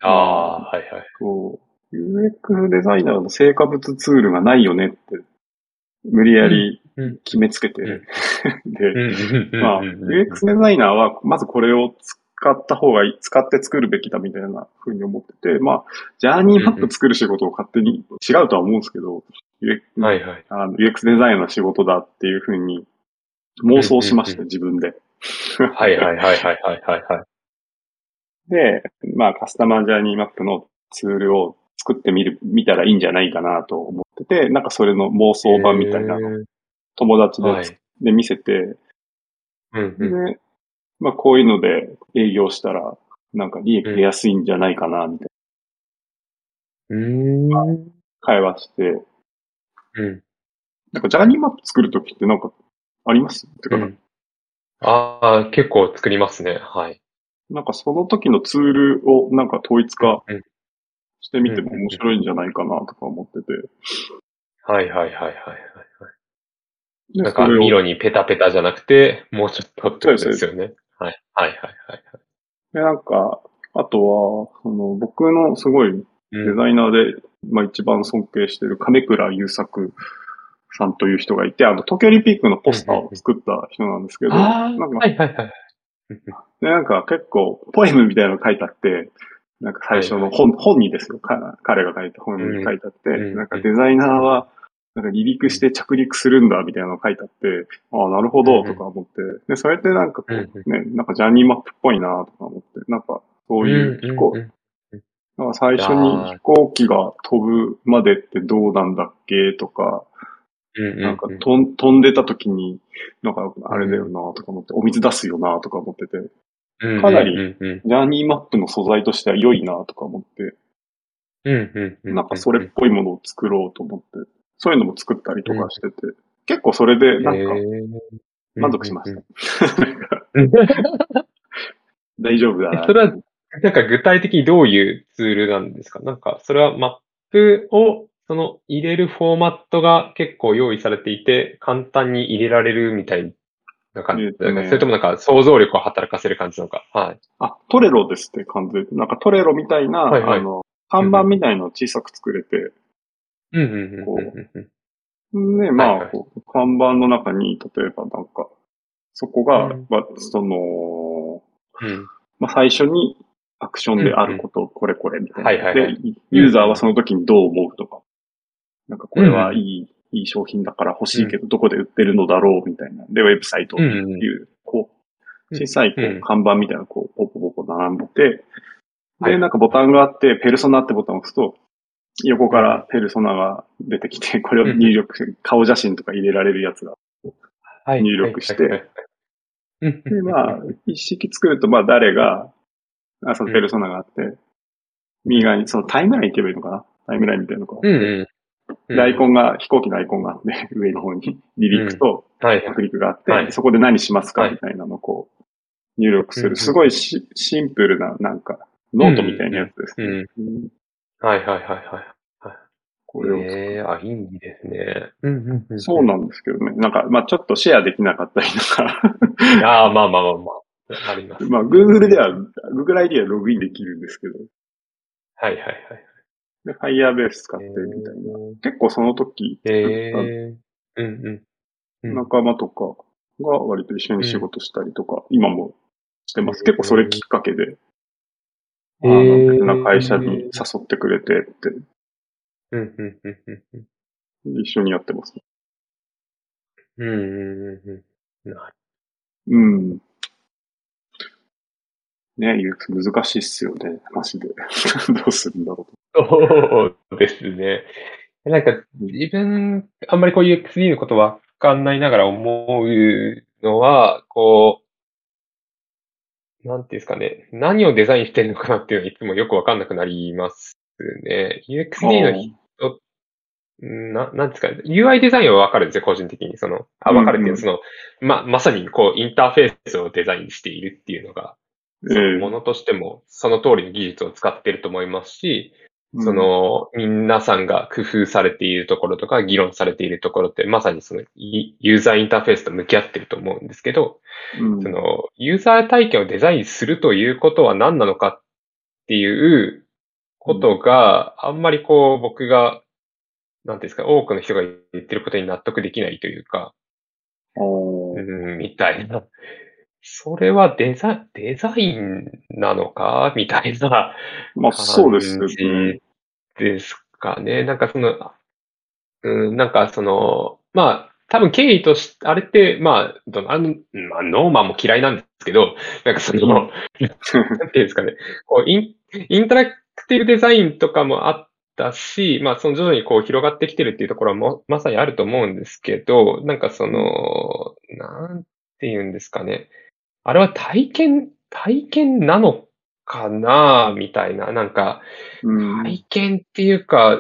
Speaker 1: ああ、はいはい。
Speaker 2: そう、UX デザイナーの成果物ツールがないよねって、無理やり
Speaker 1: うん。
Speaker 2: 決めつけて、
Speaker 1: うん。
Speaker 2: で、
Speaker 1: うん。
Speaker 2: まあ、UX デザイナーは、まずこれを使った方がいい、使って作るべきだみたいな風に思ってて、まあ、ジャーニーマップ作る仕事を勝手に違うとは思うんですけど、
Speaker 1: はいはい。
Speaker 2: あの UX デザイナーの仕事だっていう風に妄想しました、
Speaker 1: うん
Speaker 2: 自分で。
Speaker 1: はいはいはいはいはいはいはい。
Speaker 2: で、まあ、カスタマージャーニーマップのツールを作ってみる、見たらいいんじゃないかなと思ってて、なんかそれの妄想版みたいなの友達
Speaker 1: ーはい
Speaker 2: で,、。で見せて、
Speaker 1: うんうん。
Speaker 2: で、まあ、こういうので営業したら、なんか利益出やすいんじゃないかな、みたいな
Speaker 1: うーん。
Speaker 2: 会話して、
Speaker 1: うん。
Speaker 2: なんかジャーニーマップ作るときってなんかあります？ってか、
Speaker 1: うん。ああ、結構作りますね。はい。
Speaker 2: なんかその時のツールをなんか統一化
Speaker 1: うん
Speaker 2: してみても面白いんじゃないかなとか思ってて。
Speaker 1: はいはいはいはいはい。
Speaker 2: で
Speaker 1: なんか、ミロにペタペタじゃなくて、もうちょっとってことですよね。はい。はいはいはい
Speaker 2: で、なんか、あとは、その僕のすごい
Speaker 1: はい。
Speaker 2: デ
Speaker 1: うん。
Speaker 2: ザイナーで、まあ一番尊敬してる亀倉優作さんという人がいて、あの、東京オリンピックのポスターを作った人なんですけど、なんか
Speaker 1: はいはいはい。
Speaker 2: で、なんか結構、ポエムみたいなの書いてあって、なんか最初の本、本にですよ。か彼が書いた本に書いてあって、
Speaker 1: うん
Speaker 2: なんかデザイナーは、なんか離陸して着陸するんだみたいなの書いてあって、ああ、なるほど、とか思って、で、それってなんかこう、
Speaker 1: うん
Speaker 2: ね、なんかジャーニーマップっぽいな、とか思って、なんかそういう飛行、なんか最初に飛行機が飛ぶまでってどうなんだっけとか。なんか飛んでた時に、なんかあれだよな、とか思って、お水出すよな、とか思ってて、
Speaker 1: うん、
Speaker 2: かなりジャーニーマップの素材としては良いなとか思って。なんかそれっぽいものを作ろうと思って、そういうのも作ったりとかしてて、結構それでなんか満足しました。大丈夫だな。
Speaker 1: えそれは、なんか具体的にどういうツールなんですか？なんか、それはマップを、その入れるフォーマットが結構用意されていて、簡単に入れられるみたいな感じ？
Speaker 2: えっとね
Speaker 1: それともなんか想像力を働かせる感じなのか？はい。
Speaker 2: あ、トレロですって感じで、なんかトレロみたいな、
Speaker 1: はいはい
Speaker 2: あの、看板みたいのを小さく作れて、
Speaker 1: うんうんうんうんうん。
Speaker 2: で、まあ、
Speaker 1: はいはい。
Speaker 2: 看板の中に、例えばなんか、そこが、
Speaker 1: うん。
Speaker 2: まあその、
Speaker 1: うん。
Speaker 2: まあ、最初にアクションであること、これこれみたいな。
Speaker 1: はいはいはい。
Speaker 2: で、ユーザーはその時にどう思うとか、なんかこれはいい、いい商品だから欲しいけど、どこで売ってるのだろうみたいな。で、ウェブサイトっていう、こう、小さいこ
Speaker 1: うん
Speaker 2: う看板みたいなのこう、ポコポコ並んでて、で、
Speaker 1: はい
Speaker 2: なんかボタンがあって、ペルソナってボタンを押すと、横からペルソナが出てきて、これを入力して、顔写真とか入れられるやつが。
Speaker 1: はい
Speaker 2: 入力してで、まあ、一式作ると、まあ誰が、あ、そのペルソナがあって、右側にそのタイムラインって言えばいいのかな？タイムラインみたいなのが。
Speaker 1: うんうん。
Speaker 2: でアイコンが、飛行機のアイコンがあって、上の方に離陸と
Speaker 1: はい。
Speaker 2: 着陸があって、
Speaker 1: はい
Speaker 2: そこで何しますか？
Speaker 1: はい
Speaker 2: みたいなのをこう、入力する。すごいシシンプルな、なんか、ノートみたいなやつですね。うん
Speaker 1: はいはいはいはい。
Speaker 2: これを作
Speaker 1: ええあ、いいですね。うんうんうん。
Speaker 2: そうなんですけどね。なんか、まあちょっとシェアできなかったりとか。
Speaker 1: ああ、まあまあまあまあ。あります。
Speaker 2: まあ Google では、Google ID はログインできるんですけど。
Speaker 1: はいはいはい。
Speaker 2: で、Firebase 使ってみたいな。結構その時、
Speaker 1: ええうんうん。うん
Speaker 2: 仲間とかが割と一緒に仕事したりとか、今もしてます。
Speaker 1: うん
Speaker 2: 結構それきっかけで、あの、別な会社に誘ってくれてって、
Speaker 1: うんうんうんうんうん。
Speaker 2: 一緒にやってます。
Speaker 1: うんうんうんうん。な
Speaker 2: うん。ね、難しいっすよね、マジで。どうするんだろ
Speaker 1: そうですね。なんか、自分、あんまりこういう XD のことわかんないながら思うのは、こう、なんていうんですかね、何をデザインしてるのかなっていうのはいつもよくわかんなくなりますね。
Speaker 2: う。
Speaker 1: UXD の人な、なんですかね。UI デザインはわかるんですよ、個人的に。その、あ、わかるっていうのは、その、ま、まさにこう、インターフェースをデザインしているっていうのが、そのものとしても、その通りの技術を使っていると思いますし、そ、の、皆さんが工夫されているところとか、議論されているところって、まさにその、イユーザーインターフェースと向き合ってると思うんですけど、
Speaker 2: うん、
Speaker 1: その、ユーザー体験をデザインするということは何なのかっていうことが、あんまりこう、僕が、なんていうんですか、多くの人が言ってることに納得できないというか、うん、みたいな。それはデザデザインなのか？みたいな
Speaker 2: まあ、そうです
Speaker 1: 感
Speaker 2: ね。
Speaker 1: じですかね。なんかその、うん、なんかその、まあ、多分経緯として、あれって、まあ、どのあの、まあ、ノーマンも嫌いなんですけど、なんかその、なんていうんですかね、こうイン、インタラクティブデザインとかもあったし、まあ、その徐々にこう広がってきてるっていうところはもまさにあると思うんですけど、なんかその、なんていうんですかね。あれは体験、体験なのかなみたいな、なんか、
Speaker 2: うん。
Speaker 1: 体験っていうか、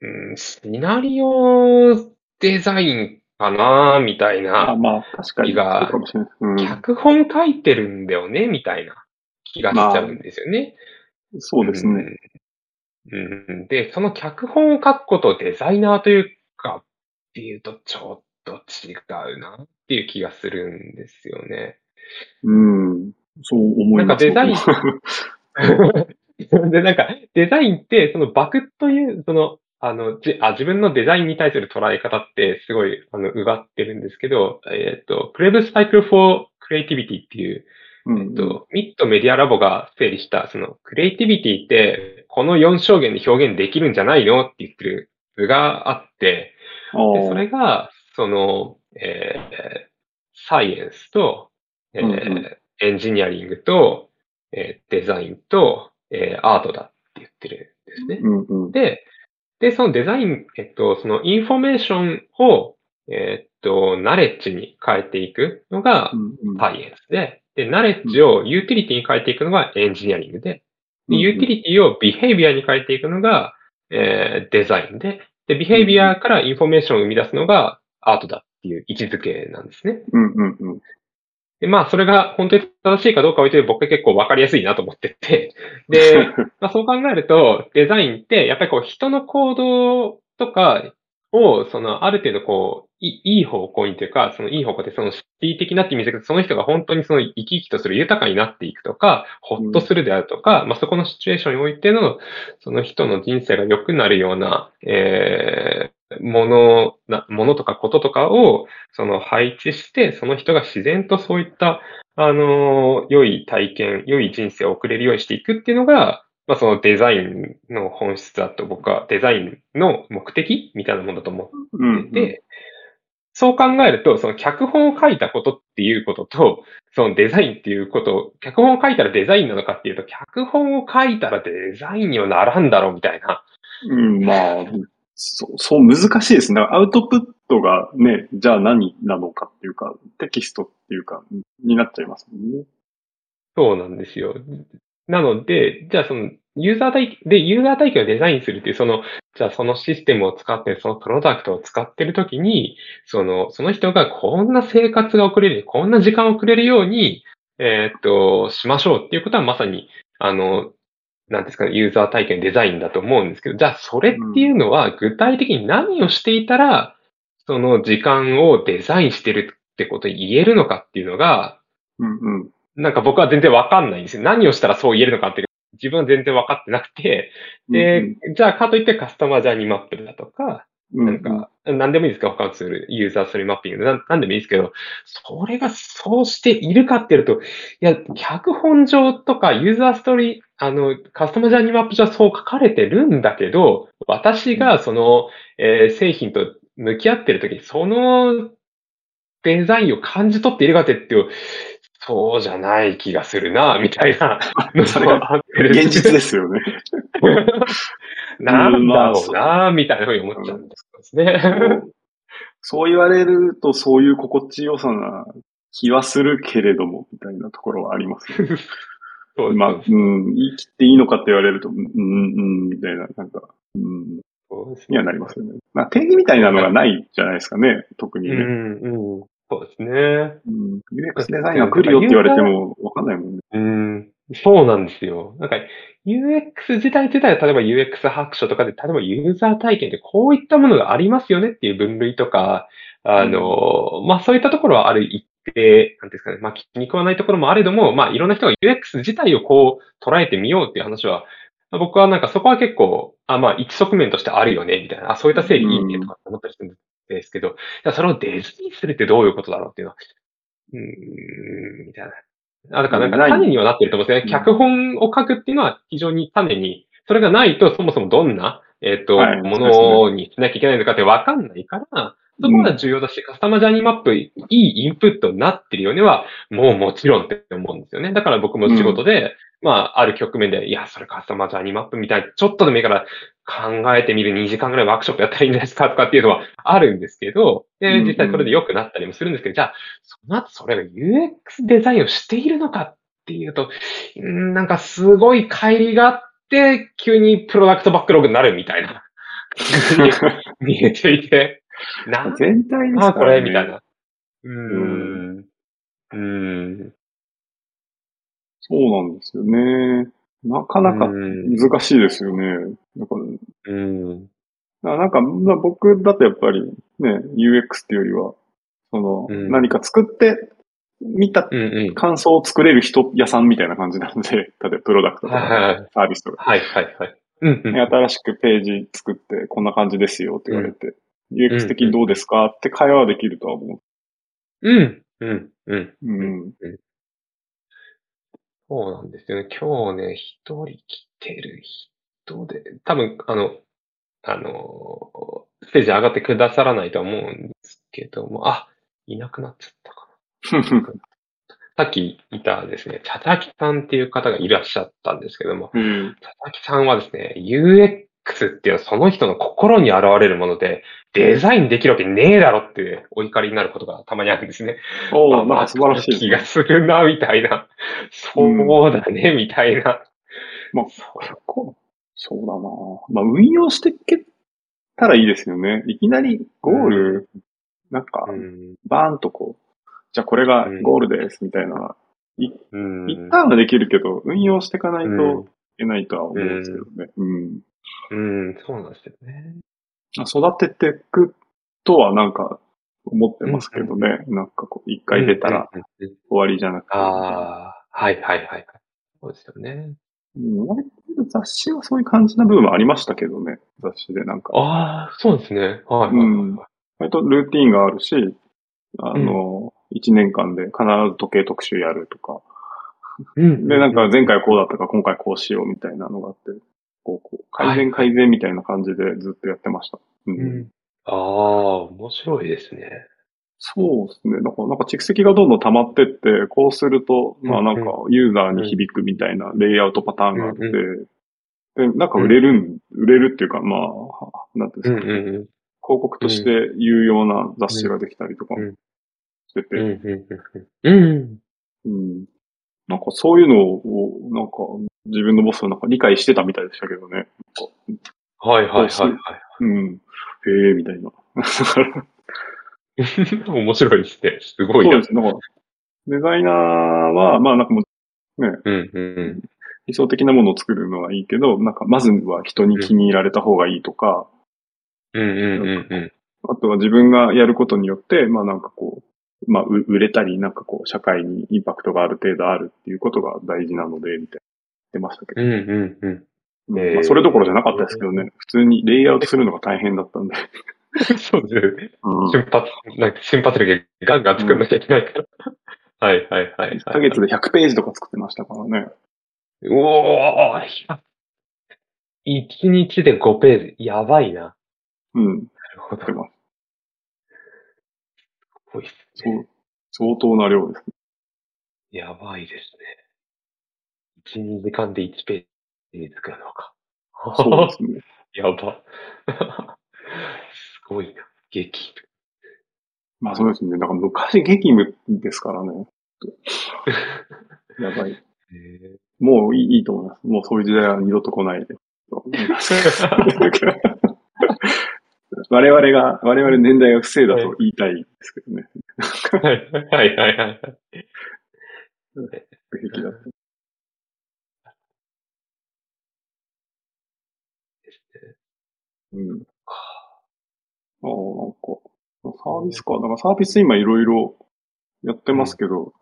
Speaker 1: うん、シナリオデザインかなみたい
Speaker 2: あ、
Speaker 1: な、
Speaker 2: まあ、確かに。
Speaker 1: が。
Speaker 2: うん。
Speaker 1: 脚本書いてるんだよねみたいな気がしちゃうんですよね。
Speaker 2: そうですね。
Speaker 1: うん。うん。で、その脚本を書くことをデザイナーというかっていうとちょっと違うなっていう気がするんですよね。
Speaker 2: うん。そう思います。
Speaker 1: なんかデザイン。で、なんか、デザインって、そのバクという、その、あの、じあ自分のデザインに対する捉え方って、すごい、あの、奪ってるんですけど、えっ、と、クレブサイクル for Creativity っていう、
Speaker 2: うん
Speaker 1: えっと、ミッドメディアラボが整理した、その、クリエイティビティって、この4象限で表現できるんじゃないのって言ってる図があって、
Speaker 2: あ
Speaker 1: で、そ
Speaker 2: あ
Speaker 1: れが、その、えーサイエンスと、えー
Speaker 2: うんうん
Speaker 1: エンジニアリングと、えーデザインと、えーアートだって言ってるんですね。
Speaker 2: うんうん。
Speaker 1: で、で、そのデザイン、えっと、そのインフォメーションを、えっと、ナレッジに変えていくのがサイエンスで、で、ナレッジをユーティリティに変えていくのがエンジニアリングで、でユーティリティを behavior に変えていくのが、えーデザインで、で、 behavior からインフォメーションを生み出すのがアートだっていう位置づけなんですね。
Speaker 2: うんうんうん。
Speaker 1: で、まあ、それが本当に正しいかどうかを置いて僕は結構わかりやすいなと思ってて、で、まあ、そう考えると、デザインって、やっぱりこう、人の行動とかを、その、ある程度こう、いいい方向にというか、そのいい方向で、その、シティ的なって意味だけど、その人が本当にその、生き生きとする豊かになっていくとか、ほっとするであるとか、まあ、そこのシチュエーションにおいての、その人の人生が良くなるような、えー、ものな、ものとかこととかを、その配置して、その人が自然とそういった、あの、良い体験、良い人生を送れるようにしていくっていうのが、まあそのデザインの本質だと僕はデザインの目的みたいなものだと思
Speaker 2: うん
Speaker 1: ってて、そう考えると、その脚本を書いたことっていうことと、そのデザインっていうこと、脚本を書いたらデザインなのかっていうと、脚本を書いたらデザインにはならんだろうみたいな。
Speaker 2: うん、まあ、そう、そう難しいですね。アウトプットがね、じゃあ何なのかっていうか、テキストっていうか、になっちゃいますもんね。
Speaker 1: そうなんですよ。なので、じゃあその、ユーザー体、で、ユーザー体験をデザインするっていう、その、じゃあそのシステムを使って、そのプロダクトを使ってるときに、その、その人がこんな生活が送れる、こんな時間を送れるように、えーっと、しましょうっていうことはまさに、あの、なんですかね、ユーザー体験デザインだと思うんですけど、じゃあそれっていうのは具体的に何をしていたら、その時間をデザインしてるってことを言えるのかっていうのが、
Speaker 2: うんうん。
Speaker 1: なんか僕は全然わかんないんですよ。何をしたらそう言えるのかっていう自分は全然わかってなくて、で、じゃあかといってカスタマージャーニーマップだとか、
Speaker 2: うん、
Speaker 1: なんか、何でもいいですか？他のツール、ユーザースリーマッピング。で、なんなんでもいいですけど、それがそうしているかっていうと、いや、脚本上とかユーザーストーリー、あの、カスタマージャーニーマップ上はそう書かれてるんだけど、私がその、えー製品と向き合ってるときに、そのデザインを感じ取っているかってっていう、そうじゃない気がするな、みたいなの
Speaker 2: それ 現実ですよね。
Speaker 1: なんだろうな、みたいなふうに思っちゃうんですね。
Speaker 2: そう言われると、そういう心地よさな気はするけれども、みたいなところはありますね。
Speaker 1: そう
Speaker 2: まあ、うん、言い切っていいのかって言われると、うん、うん、みたいな、なんか、うん、
Speaker 1: そうです
Speaker 2: にはなりますよね。まあ、定義みたいなのがないじゃないですかね、特にね。
Speaker 1: うん、うん。そうですね。
Speaker 2: うん、UX デザインが来るよって言われてもわかんないもんね。
Speaker 1: うん。そうなんですよ。なんか、UX 自体自体は、例えば UX 白書とかで、例えばユーザー体験でこういったものがありますよねっていう分類とか、あの、まあそういったところはある一定、なんですかね、まあ気に食わないところもあれども、まあいろんな人が UX 自体をこう捉えてみようっていう話は、まあ僕はなんかそこは結構、あ、まあ一側面としてあるよね、みたいな、あ、そういった整理いいねとか思ったりするんですですけど、じゃあそれをデザインするってどういうことだろうっていうのは、うーん、みたいな。あ、だからなんか種にはなってると思うんですよね。脚本を書くっていうのは非常に種に、それがないとそもそもどんな、えっ、と、
Speaker 2: はい
Speaker 1: ものにしなきゃいけないのかってわかんないから、そこが重要だし、カスタマージャーニーマップ、いいインプットになってるよねは、もうもちろんって思うんですよね。だから僕も仕事で、まあ、ある局面で、いや、それカスタマージャーニーマップみたいな、ちょっとでもいいから考えてみる2時間ぐらいワークショップやったらいいんじゃないですかとかっていうのはあるんですけど、で、実際それで良くなったりもするんですけど、じゃあ、その後それが UX デザインをしているのかっていうと、うんなんかすごい乖離があって、急にプロダクトバックログになるみたいな、見えていて、なん
Speaker 2: 全体です
Speaker 1: あ、こ
Speaker 2: からね。
Speaker 1: れみたいな。うーん。うーん。
Speaker 2: そうなんですよね。なかなか
Speaker 1: うん
Speaker 2: 難しいですよね。だから、
Speaker 1: うん。
Speaker 2: ななんか、まあ僕だとやっぱりね、UX っていうよりは、その、
Speaker 1: うん
Speaker 2: 何か作って、見た
Speaker 1: うんうん。
Speaker 2: 感想を作れる人屋さんみたいな感じなので、例えばプロダクトとかサービスとか、
Speaker 1: はいはいはい。うんうん。
Speaker 2: ね新しくページ作ってこんな感じですよって言われて、UX 的にどうですかって会話はできるとは思
Speaker 1: うん。うん。うん。
Speaker 2: う。うん。
Speaker 1: そうなんですよね。今日ね、一人来てる人で、多分、あの、あの、ステージ上がってくださらないとは思うんですけども、あ、いなくなっちゃったかな。さっきいたですね、茶滝さんっていう方がいらっしゃったんですけども、
Speaker 2: うん。
Speaker 1: 佐々木さんはですね、UX っていうのはその人の心に現れるもので、デザインできるわけねえだろってお怒りになることがたまにあるんですね。
Speaker 2: お
Speaker 1: あ
Speaker 2: ーなんか素晴らしい
Speaker 1: 気
Speaker 2: ね
Speaker 1: がするな、みたいな。そうだね、みたいな。
Speaker 2: まあ、結構、そうだなまあ、運用していけたらいいですよね。いきなりゴール、なんか、
Speaker 1: うん。
Speaker 2: バーンとこう、じゃあこれがゴールです、みたいな、
Speaker 1: うん。
Speaker 2: 一旦はできるけど、運用していかない
Speaker 1: うん
Speaker 2: といけないとは思うんですけどね。うん。
Speaker 1: うん、そうなんですよね。
Speaker 2: 育てていくとはなんか思ってますけどね。なんかこう、一回出たら
Speaker 1: うん。うんうん
Speaker 2: 終わりじゃなくて。
Speaker 1: ああ、はいはいはいはい。そうですよね。
Speaker 2: うん割と雑誌はそういう感じな部分もありましたけどね。雑誌でなんか。
Speaker 1: ああ、そうですね。はいはいはいはい。
Speaker 2: 割とルーティンがあるし、あの、一、年間で必ず時計特集やるとか。
Speaker 1: うん
Speaker 2: で、なんか前回こうだったから今回こうしようみたいなのがあって、こう、こう改善改善みたいな感じでずっとやってました。うん
Speaker 1: うん。ああ、面白いですね。
Speaker 2: そうですね。だからなんか蓄積がどんどん溜まってって、こうすると、まあなんかユーザーに響くみたいなレイアウトパターンがあって、
Speaker 1: う
Speaker 2: で、なんか売れるん、売れるっていうか、まあ、なんていうんですか、
Speaker 1: うんうんうん。
Speaker 2: 広告として有用な雑誌ができたりとか
Speaker 1: うん
Speaker 2: してて、
Speaker 1: うんうんうんうん。
Speaker 2: うん。なんかそういうのを、なんか自分のボスはなんか理解してたみたいでしたけどね。
Speaker 1: はいはいはいはい。
Speaker 2: うん。へえ、みたいな。
Speaker 1: 面白いですね。すごいな。
Speaker 2: そうです。だから、デザイナーは、まあなんかもう
Speaker 1: うんうん
Speaker 2: 理想的なものを作るのはいいけど、なんかまずは人に気に入られた方がいいとか、
Speaker 1: うん。うんうんうんうん。
Speaker 2: あとは自分がやることによって、まあなんかこう、まあう売れたり、なんかこう、社会にインパクトがある程度あるっていうことが大事なので、みたいな言ってましたけど。
Speaker 1: うんうんうん。
Speaker 2: まあ、それどころじゃなかったですけどね。普通にレイアウトするのが大変だったんで。
Speaker 1: そうですね。
Speaker 2: うん
Speaker 1: 瞬発、なんか瞬発力ガンガン作んなきゃいけないから。はいはいはい。
Speaker 2: 1ヶ月で100ページとか作ってましたからね。
Speaker 1: おお一日で5ページ。やばいな。
Speaker 2: うん。
Speaker 1: なるほど。ごいっす
Speaker 2: そ
Speaker 1: ね。
Speaker 2: う。相当な量ですね。
Speaker 1: やばいですね。1、2時間で1ページ作るのか。
Speaker 2: そうですね。
Speaker 1: やば。すごいな。激。
Speaker 2: まあそうですね。だから昔激務ですからね。やばい。もういいいいと思います。もうそういう時代は二度と来ないで。我々が、我々年代が不正だと言いたいですけどね。
Speaker 1: はいはいはいはい。
Speaker 2: うん。ああ、なんか、サービスか。だからサービス今いろいろやってますけど、やっ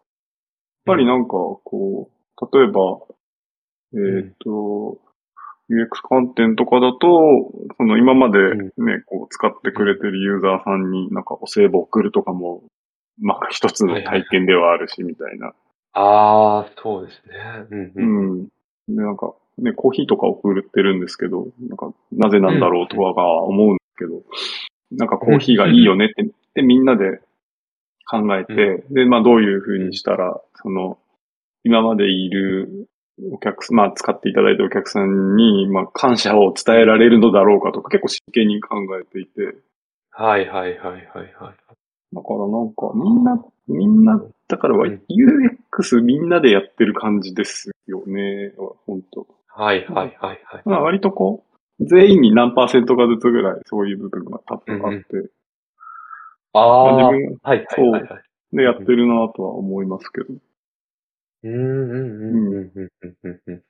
Speaker 2: ぱりなんか、こう、例えば、えっ、と、UX 観点とかだと、そその今まで
Speaker 1: うん
Speaker 2: ね、こう使ってくれてるユーザーさんになんかお歳暮送るとかも、まあ一つの体験ではあるし、みたいな。
Speaker 1: ああ、そうですね。うん
Speaker 2: う
Speaker 1: うん。
Speaker 2: ん。で、なんか、ね、コーヒーとか送ってるんですけど、なんか、なぜなんだろうとかが思うんですけど、なんかコーヒーがいいよねって、で、みんなで考えて、で、まあどういう風にしたら、その、今までいるお客まあ使っていただいたお客さんに、まあ感謝を伝えられるのだろうかとか結構真剣に考えていて、
Speaker 1: はいはいはいはいはい。
Speaker 2: だからなんかみんな、みんな、だからは
Speaker 1: うん
Speaker 2: UX みんなでやってる感じですよね、本当
Speaker 1: はいはいはいはい。
Speaker 2: まあ割とこう、全員に何パーセントかずつぐらいそういう部分が多分あって、
Speaker 1: ああ、
Speaker 2: まあ
Speaker 1: はいはいはいはい。
Speaker 2: でやってるなとは思いますけど。
Speaker 1: うんうんうん。うんうんうんうんん。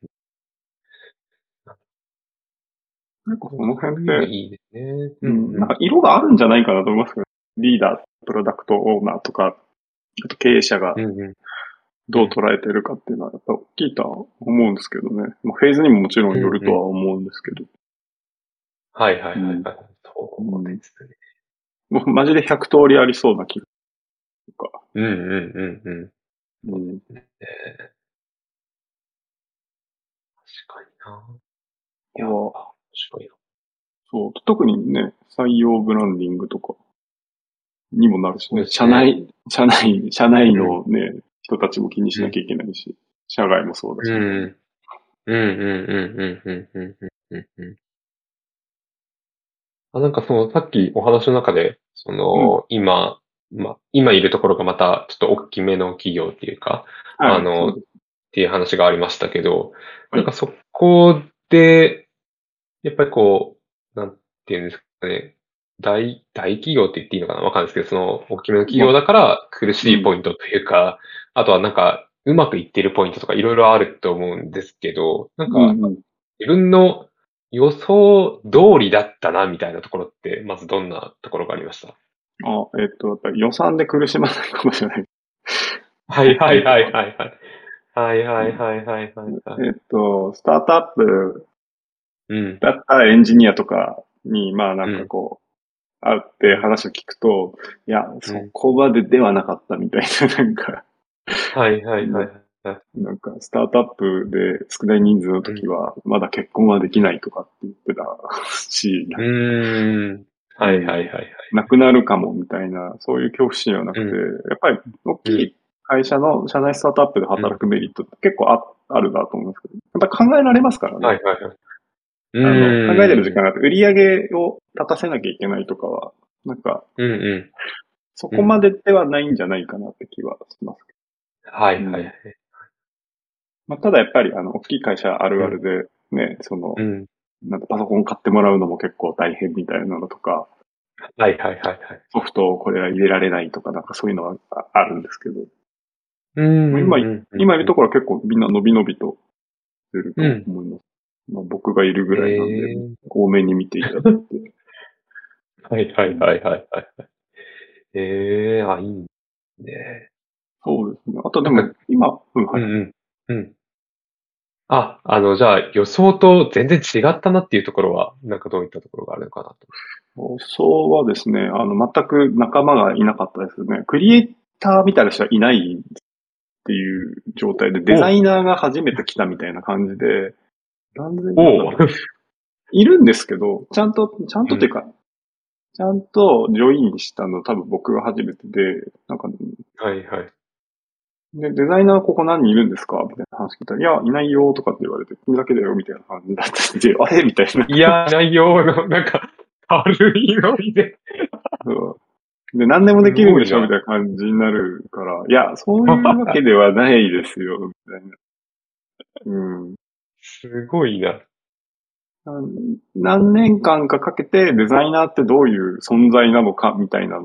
Speaker 2: の辺って、
Speaker 1: いいですね。
Speaker 2: う
Speaker 1: ん、
Speaker 2: なん。か色があるんじゃないかなと思いますけど、リーダー、プロダクトオーナーとか、あと経営者がどう。捉えてるかっていうのはやっぱ大きいとは思うんですけどね。まあ、フェーズにももちろんよるとは思うんですけど。
Speaker 1: はいはいはいはい。そうですね。
Speaker 2: もうマジで100通りありそうな気がとか。
Speaker 1: うんうんうんうん。
Speaker 2: うん。
Speaker 1: 確かにな。いや、あ
Speaker 2: こ
Speaker 1: こ、白いな。
Speaker 2: そう、特にね、採用ブランディングとかにもなるしね、社。内、社内、社内うん、のね、人たちも気にしな、きゃいけないし、社外もそうだ
Speaker 1: うし。ん、うん、うん、うん、うん、うん、うん、うん。うんあ、なんかその、さっきお話の中で、そうん、の、今、ま、今いるところがまたちょっと大きめの企業っていうか、
Speaker 2: はい
Speaker 1: あのっていう話がありましたけど、
Speaker 2: はい。
Speaker 1: なんかそこで、やっぱりこう、なんていうんですかね、大、大企業って言っていいのかな？わかんないですけど、その大きめの企業だから苦しいポイントというか、あとはなんかうまくいってるポイントとかいろいろあると思うんですけど、なんか自分の予想通りだったなみたいなところって、まずどんなところがありました？
Speaker 2: あ、えっと、やっぱり予算で苦しまないかもしれない。
Speaker 1: はいはいはいはいはい。はいはいはいはいはいはい。
Speaker 2: えっと、スタートアップ
Speaker 1: うん。
Speaker 2: だったらエンジニアとかに、まあなんかこう、会って話を聞くと、いや、そこまでではなかったみたいな、なんか、
Speaker 1: はいはいはい。
Speaker 2: なんか、スタートアップで少ない人数の時は、まだ結婚はできないとかって言ってたし、
Speaker 1: うーん。はいはいはいはい。
Speaker 2: なくなるかもみたいな、そういう恐怖心はなくて、
Speaker 1: う
Speaker 2: やっぱり大きい会社の社内スタートアップで働くメリットって結構ああるなと思うんですけど、やっぱ考えられますからね。
Speaker 1: はいはいはい。
Speaker 2: あの考えてる時間があって、売り上げを立たせなきゃいけないとかは、なんか、
Speaker 1: うんうん。
Speaker 2: そこまでではないんじゃないかなって気はしますけ
Speaker 1: はいはいはい。
Speaker 2: ど。まあ、ただやっぱり、あの、大きい会社あるあるで、ね、その
Speaker 1: う、ん。
Speaker 2: なんかパソコン買ってもらうのも結構大変みたいなのとか、
Speaker 1: はいはいはいはい。
Speaker 2: ソフトをこれは入れられないとか、なんかそういうのはああるんですけど、
Speaker 1: うん
Speaker 2: 今
Speaker 1: うん
Speaker 2: 今いるところは結構みんな伸び伸びとしてると思います。まあ、僕がいるぐらいなんで、多めに見ていただいて。
Speaker 1: はいはいはいはいはい。ええあ、いいね。
Speaker 2: そうですね。あとでも、今、うん、はい。
Speaker 1: うんうん。うん。あ、あの、じゃあ予想と全然違ったなっていうところは、なんかどういったところがあるのかなと。
Speaker 2: そうはですね、あの、全く仲間がいなかったですね。クリエイターみたいな人はいないっていう状態で、デザイナーが初めて来たみたいな感じで、なんでなんだろう
Speaker 1: おう
Speaker 2: いるんですけど、ちゃんと、ちゃんとっていうか、ちゃんとジョインしたの多分僕が初めてで、なんか、
Speaker 1: はいはい。
Speaker 2: で、デザイナーここ何人いるんですか？みたいな話聞いたら、いや、いないよとかって言われて、君だけだよみたいな感じだったんで、あれ？みたいな。
Speaker 1: いや、内容の、なんか、軽いノリで。
Speaker 2: そうで、何でもできるんでしょみたいな感じになるから、いや、そういうわけではないですよ、みたいな。うん。
Speaker 1: すごいな。
Speaker 2: 何年間かかけてデザイナーってどういう存在なのかみたいなの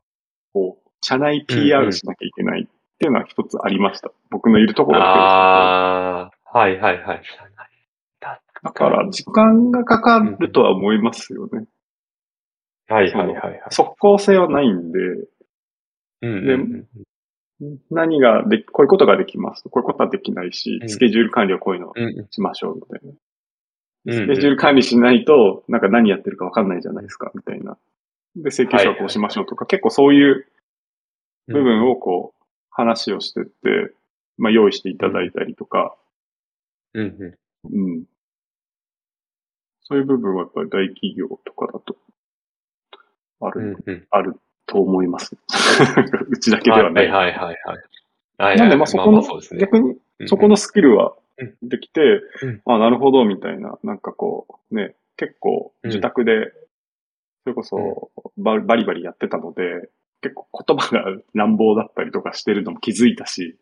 Speaker 2: を、社内 PR
Speaker 1: ん
Speaker 2: しなきゃいけないっていうのは一つありました。僕のいるところだ
Speaker 1: ああ、はいはいはい。
Speaker 2: だから、時間がかかるとは思いますよね。
Speaker 1: はいはいはいはい。
Speaker 2: 即効性はないんで、
Speaker 1: うんうん
Speaker 2: で
Speaker 1: うん
Speaker 2: 何ができ、こういうことができますと。こういうことはできないし
Speaker 1: う、ん
Speaker 2: スケジュール管理はこういうのをしましょうみたいな。スケジュール管理しないと、なんか何やってるかわかんないじゃないですか、みたいな。で、請求書はこうしましょうとか、結構そういう部分をこう、話をしてって、まあ用意していただいたりとか、
Speaker 1: うんう
Speaker 2: ん。うん。そういう部分はやっぱり大企業とかだと、ある、うんうん、あると思います。うちだけではない。
Speaker 1: はいはいはいはい。
Speaker 2: なんでまあそこの、まあね、逆にそこのスキルはできて、うんあ、なるほどみたいな、なんかこう、ね、結構自宅で、それこそバリバリやってたので、結構言葉が乱暴だったりとかしてるのも気づいたし、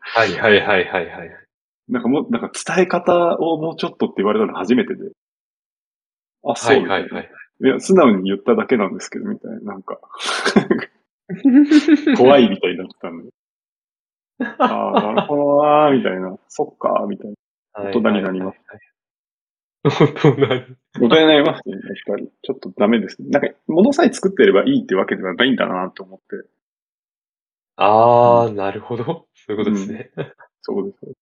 Speaker 1: はいはいはいはいはい。
Speaker 2: なんかもう、なんか伝え方をもうちょっとって言われたの初めてで。あ、そう、はいはいはい。いや、素直に言っただけなんですけど、みたいな、なんか 怖いみたいになったんで。ああ、なるほどなー、みたいな。そっかー、みたいな。大人になります。
Speaker 1: 大人に。大
Speaker 2: 人になりますね、やっぱり。ちょっとダメですね。なんか、物さえ作ってればいいってわけではないんだなと思って。
Speaker 1: ああ、なるほど。そういうことですね。
Speaker 2: うん、そうです。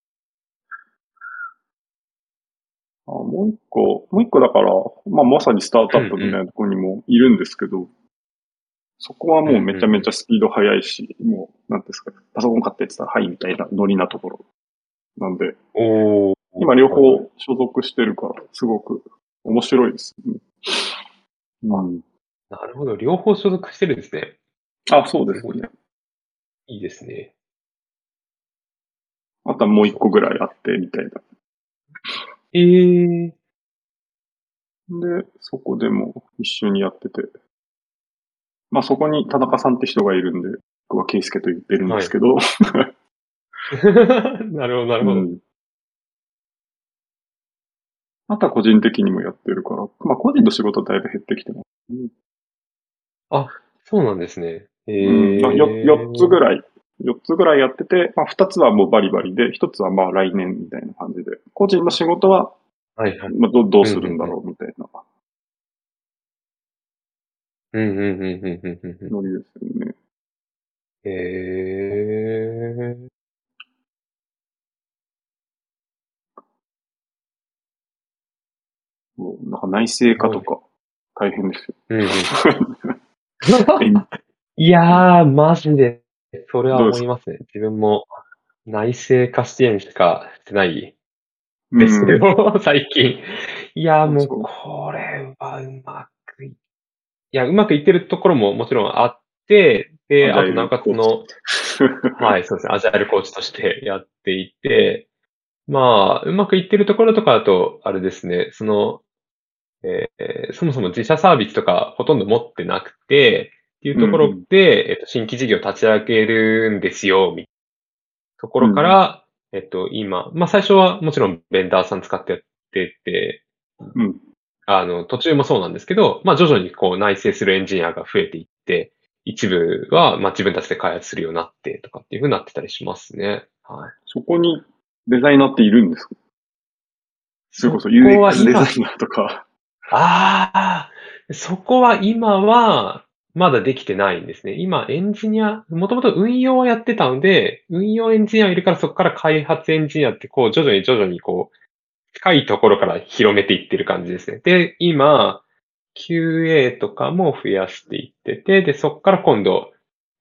Speaker 2: あもう一個、もう一個だから、まあまさにスタートアップみたいなところにもいるんですけど、うんうん、そこはもうめちゃめちゃスピード速いし、うんうん、もう、なんですか、パソコン買ってってたら、はい、みたいなノリなところ。なんで、
Speaker 1: お
Speaker 2: 今両方所属してるから、すごく面白いです、ね。
Speaker 1: うん。なるほど、両方所属してるんですね。
Speaker 2: あ、そうですね。
Speaker 1: いいですね。
Speaker 2: あとはもう一個ぐらいあって、みたいな。
Speaker 1: ええー。
Speaker 2: で、そこでも一緒にやってて。まあそこに田中さんって人がいるんで、僕は圭介と言ってるんですけど。はい、
Speaker 1: なるほど、なるほど。うん
Speaker 2: あとは個人的にもやってるから、まあ個人の仕事だいぶ減ってきてます、
Speaker 1: ね。あ、そうなんですね。え
Speaker 2: ー、うん、4, つぐらい、4つぐらいやってて、まあ2つはもうバリバリで、1つはまあ来年みたいな感じで、個人の仕事は、
Speaker 1: はいはい。
Speaker 2: まあどどうするんだろうみたいな。
Speaker 1: うんうんうんうんうんうん。
Speaker 2: ノリですよね。
Speaker 1: へえー。
Speaker 2: もうなんか内製化とか大変ですよ。
Speaker 1: うんうん、いやー、マジで、それは思いますね。自分も内製化支援しかしてない。ですけど、うん、最近。いやーもう、これはうまくい、いや、うまくいってるところももちろんあって、で、あとなおかつの、はい、そうですね、アジャイルコーチとしてやっていて、まあ、うまくいってるところとかだと、あれですね、その、えー、そもそも自社サービスとかほとんど持ってなくて、っていうところで、うんえっと、新規事業立ち上げるんですよ、みたいなところから、うん、えっと、今、まあ最初はもちろんベンダーさん使ってやってて、
Speaker 2: うん、
Speaker 1: あの、途中もそうなんですけど、まあ徐々にこう内製するエンジニアが増えていって、一部はまあ自分たちで開発するようになってとかっていうふうになってたりしますね。はい。
Speaker 2: そこにデザイナーっているんですか？それこそ UX デザイナーとか。
Speaker 1: ああ、そこは今は、まだできてないんですね。今、エンジニア、もともと運用をやってたので、運用エンジニアいるからそこから開発エンジニアってこう、徐々に徐々にこう、近いところから広めていってる感じですね。で、今、QA とかも増やしていってて、で、そこから今度、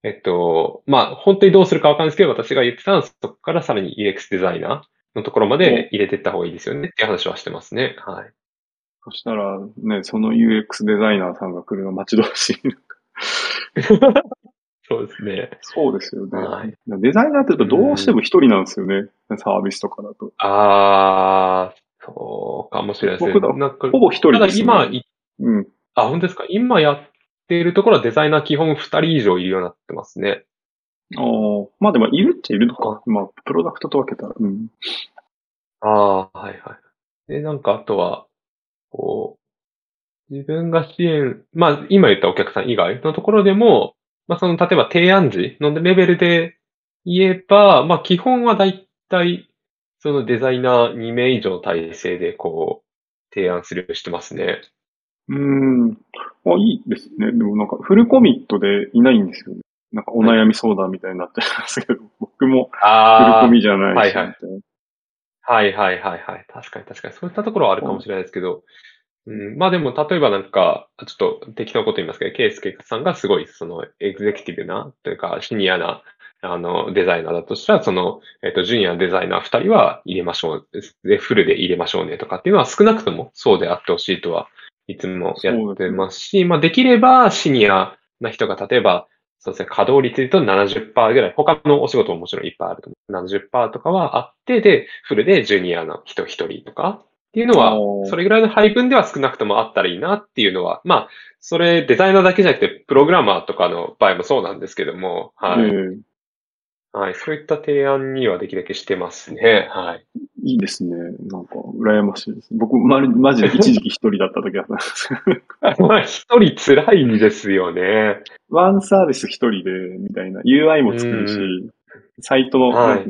Speaker 1: えっと、まあ、本当にどうするかわかんないですけど、私が言ってたのは、そこからさらに UX デザイナーのところまで入れていった方がいいですよねっていう話はしてますね。はい。
Speaker 2: そしたら、ね、その UX デザイナーさんが来るの待ち遠しい。
Speaker 1: そうですね。
Speaker 2: そうですよね。はい、デザイナーって言うとどうしても一人なんですよね。うん、サービスとかだと。
Speaker 1: ああ、そうかもしれないですね。僕
Speaker 2: だほぼ一人
Speaker 1: です、ね。ただ
Speaker 2: 今、うん。
Speaker 1: あ、本当ですか？今やっているところはデザイナー基本二人以上いるようになってますね。
Speaker 2: ああ、まあでもいるっちゃいるのか。まあ、プロダクトと分けたら。うん。
Speaker 1: ああ、はいはい。で、なんかあとは、こう、自分が支援、まあ、今言ったお客さん以外のところでも、まあ、その、例えば提案時のレベルで言えば、まあ、基本はだいたい、そのデザイナー2名以上体制で、こう、提案するようにしてますね。
Speaker 2: うーん。あ、いいですね。でもなんか、フルコミットでいないんですよね。なんか、お悩み相談みたいになってますけど、僕もフルコミじゃないし、はいはい。
Speaker 1: はいはいはいはい。確かに確かに。そういったところはあるかもしれないですけど、うん、まあでも、例えばなんか、ちょっと適当なこと言いますけど、ケイスケさんがすごい、その、エグゼクティブな、というか、シニアな、あの、デザイナーだとしたら、その、えっ、と、ジュニアデザイナー二人は入れましょう。で、フルで入れましょうねとかっていうのは少なくともそうであってほしいとはいつもやってますし、すね、まあできればシニアな人が例えば、そうですね、稼働率で言うと70%ぐらい、他のお仕事ももちろんいっぱいあると思う。70%とかはあって、で、フルでジュニアの人一人とかっていうのは、それぐらいの配分では少なくともあったらいいなっていうのは、まあ、それデザイナーだけじゃなくて、プログラマーとかの場合もそうなんですけども、はい。はい。そういった提案にはできるだけしてますね。はい。
Speaker 2: いいですね。なんか、羨ましいです。僕、ま、マジで一時期一人だった時だったんです
Speaker 1: まあ、一人辛いんですよね。
Speaker 2: ワンサービス一人で、みたいな。UI も作るし、サイトの、はい、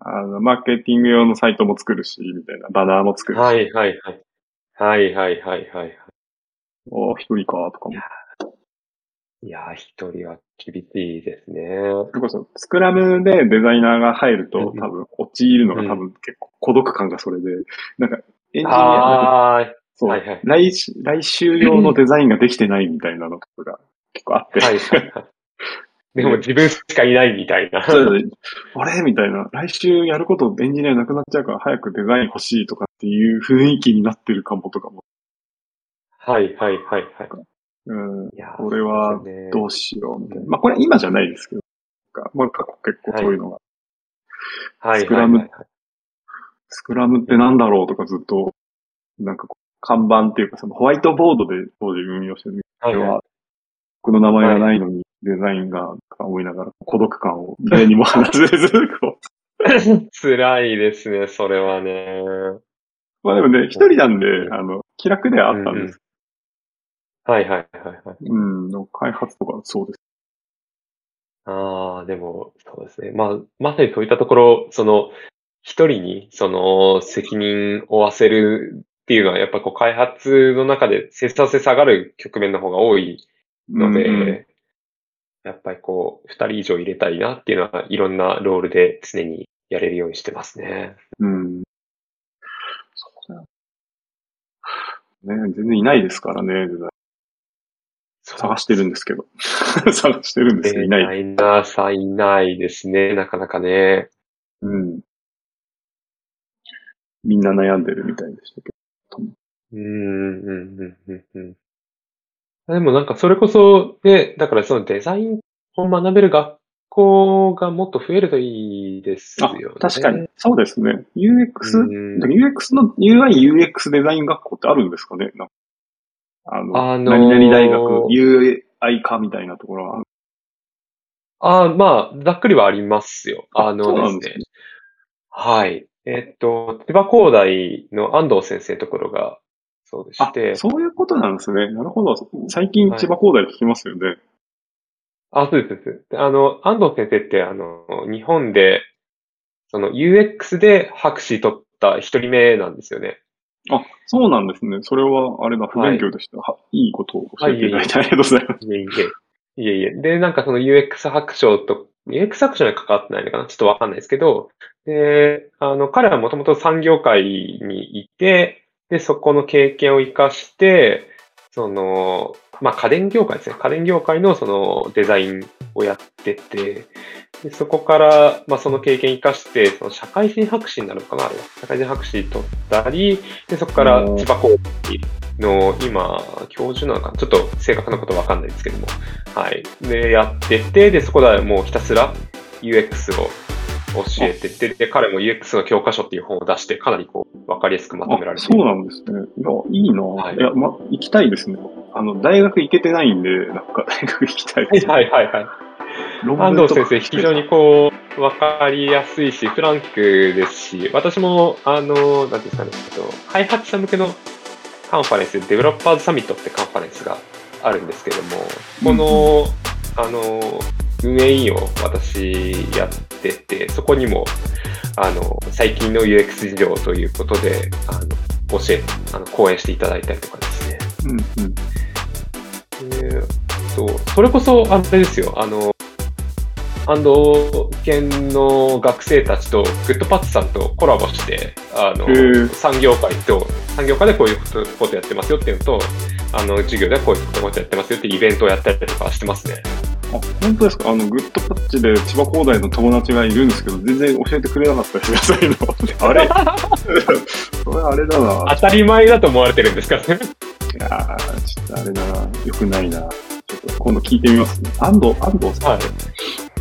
Speaker 2: あの、マーケティング用のサイトも作るし、みたいな。バナーも作るし。
Speaker 1: はいはいはい。はいはいはいはい。
Speaker 2: ああ、一人か、とかも。
Speaker 1: いやー、一人は厳しいですね。
Speaker 2: それこそ、スクラムでデザイナーが入ると、多分、陥るのが多分結構孤独感がそれで、なんか、エンジニアそう、はいはい、来、来週用のデザインができてないみたいなのとかが結構あって。はいはいはい。
Speaker 1: でも自分しかいないみたいな。
Speaker 2: そうですあれ？みたいな。来週やることエンジニアなくなっちゃうから早くデザイン欲しいとかっていう雰囲気になってるかもとかも。
Speaker 1: はいはいはいはい。
Speaker 2: うん。いやこれはどうしようみたいな。まあこれ今じゃないですけど。まあ過去結構そういうのが。はい。スクラム、はいはいはい、スクラムってなんだろうとかずっと、なんか看板っていうかそのホワイトボードで当時運用してる人は、僕の名前がないのにデザインが思いながら孤独感を誰にも話せず、こ
Speaker 1: う。辛いですね、それはね。
Speaker 2: まあでもね、一人なんで、あの、気楽ではあったんです
Speaker 1: はいはいはいはい。う
Speaker 2: ん、開発とかそうです。
Speaker 1: ああ、でも、そうですね。まあ、まさにそういったところ、その、一人に、その、責任を負わせるっていうのは、やっぱこう、開発の中で切させ下がる局面の方が多いので、うんうん、やっぱりこう、二人以上入れたいなっていうのは、いろんなロールで常にやれるようにしてますね。
Speaker 2: うん。そうだよ。ね、全然いないですからね、探してるんですけど。探してるんですけど、いない。
Speaker 1: デザイナーさんいないですね、なかなかね。
Speaker 2: うん。みんな悩んでるみたいでしたけ
Speaker 1: ど。うん、うん、うん、うん、うん。でもなんかそれこそ、ね、だからそのデザインを学べる学校がもっと増えるといいですよね。
Speaker 2: 確かに。そうですね。UX、UX の UI、UX デザイン学校ってあるんですかね？あの、あのー、何々大学 UI 科みたいなところは
Speaker 1: ああ、まあ、ざっくりはありますよ。あのですね。はい。えっと、千葉工大の安藤先生のところが、そうでして。
Speaker 2: そういうことなんですね。なるほど。最近千葉工大聞きますよね。はい、
Speaker 1: あ、そうです。あの、安藤先生って、あの、日本で、その UX で博士取った一人目なんですよね。
Speaker 2: あ、そうなんですね。それは、あれだ、不勉強でした。はい、いいことを教えていただいてありがとうございます。いえい
Speaker 1: え。いえいえ。で、なんかその UX 白書と、UX 白書に関わってないのかな？ちょっとわかんないですけど、で、あの、彼はもともと産業界にいて、で、そこの経験を活かして、その、まあ、家電業界ですね。家電業界のそのデザインをやってて、でそこから、まあ、その経験を生かして、その社会人博士になるのかなあれは。社会人博士取ったり、で、そこから千葉工大の今、教授なのかなちょっと正確なことわかんないですけども。はい。で、やってて、で、そこでもうひたすら UX を教えてて、で、彼も UX の教科書っていう本を出して、かなりこう、わかりやすくまとめられて
Speaker 2: そうなんですね。いや、いいな、はい、いや、ま、行きたいですね。あの、大学行けてないんで、なんか大学行きたい
Speaker 1: です、ね。はいはいはい。安藤先生、非常にこう、わかりやすいし、フランクですし、私も、あの、なんていうんですかね、開発者向けのカンファレンス、デベロッパーズサミットってカンファレンスがあるんですけども、この、うん、あの、運営委員を私やってて、そこにも、あの、最近の UX 事情ということで、あの、教え、あの、講演していただいたりとかですね。うんうん。えー、と、それこそ、あれですよ、あの、安藤県の学生たちとグッドパッチさんとコラボして、あの産業界と、産業界でこういうことやってますよっていうのと、あの、授業ではこういうことやってますよっていうイベントをやったりとかしてますね。
Speaker 2: あ、本当ですか？あの、グッドパッチで千葉工大の友達がいるんですけど、全然教えてくれなかったですの？あれ？それあれだな。
Speaker 1: 当たり前だと思われてるんですからね。
Speaker 2: いやー、ちょっとあれだな。よくないな。ちょっと今度聞いてみますね。安藤、安藤さん。
Speaker 1: はい。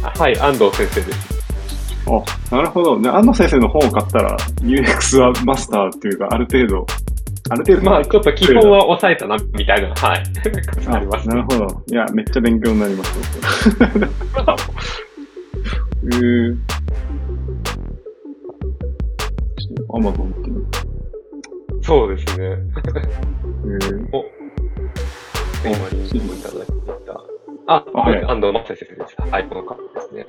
Speaker 1: はい、安藤先生です。
Speaker 2: あ、なるほど。ね、安藤先生の本を買ったら、UX はマスターっていうか、ある程度、ある程度。
Speaker 1: まあ、ちょっと基本は抑えたな、みたいな、はい。あります
Speaker 2: なるほど。いや、めっちゃ勉強になります。えー。アマゾンって。
Speaker 1: そうですね。
Speaker 2: えー、
Speaker 1: 今リンクもいただいていた。あ、
Speaker 2: あはい。
Speaker 1: 安藤正先生でした。はい、この方ですね。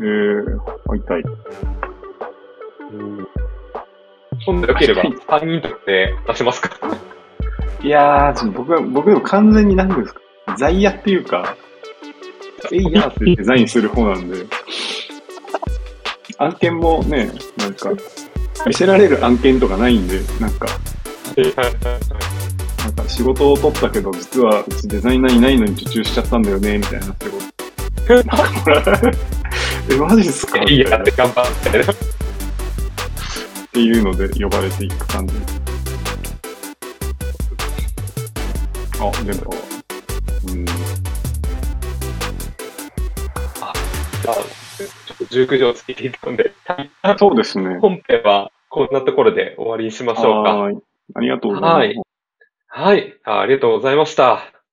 Speaker 2: えー、会いたい。
Speaker 1: うん。今度よければ、3人とって出しますか。
Speaker 2: いやー、ちょっと僕は、僕でも完全に何ですか、在野っていうか、えいやーってデザインする方なんで、案件もね、なんか、見せられる案件とかないんで、なんか、なんか仕事を取ったけど、実はうちデザイナーいないのに受注しちゃったんだよね、みたいな仕事。なんかもらうえ、マジっすか？
Speaker 1: いいやって頑張って。
Speaker 2: っていうので呼ばれていく感じ。あ、でも、うん、
Speaker 1: じゃあ、ちょっと熟女をつけていたので、
Speaker 2: そうですね。
Speaker 1: 本編はこんなところで終わりにしましょうか。
Speaker 2: はーい。ありがとうございます。
Speaker 1: はいはい。ありがとうございました。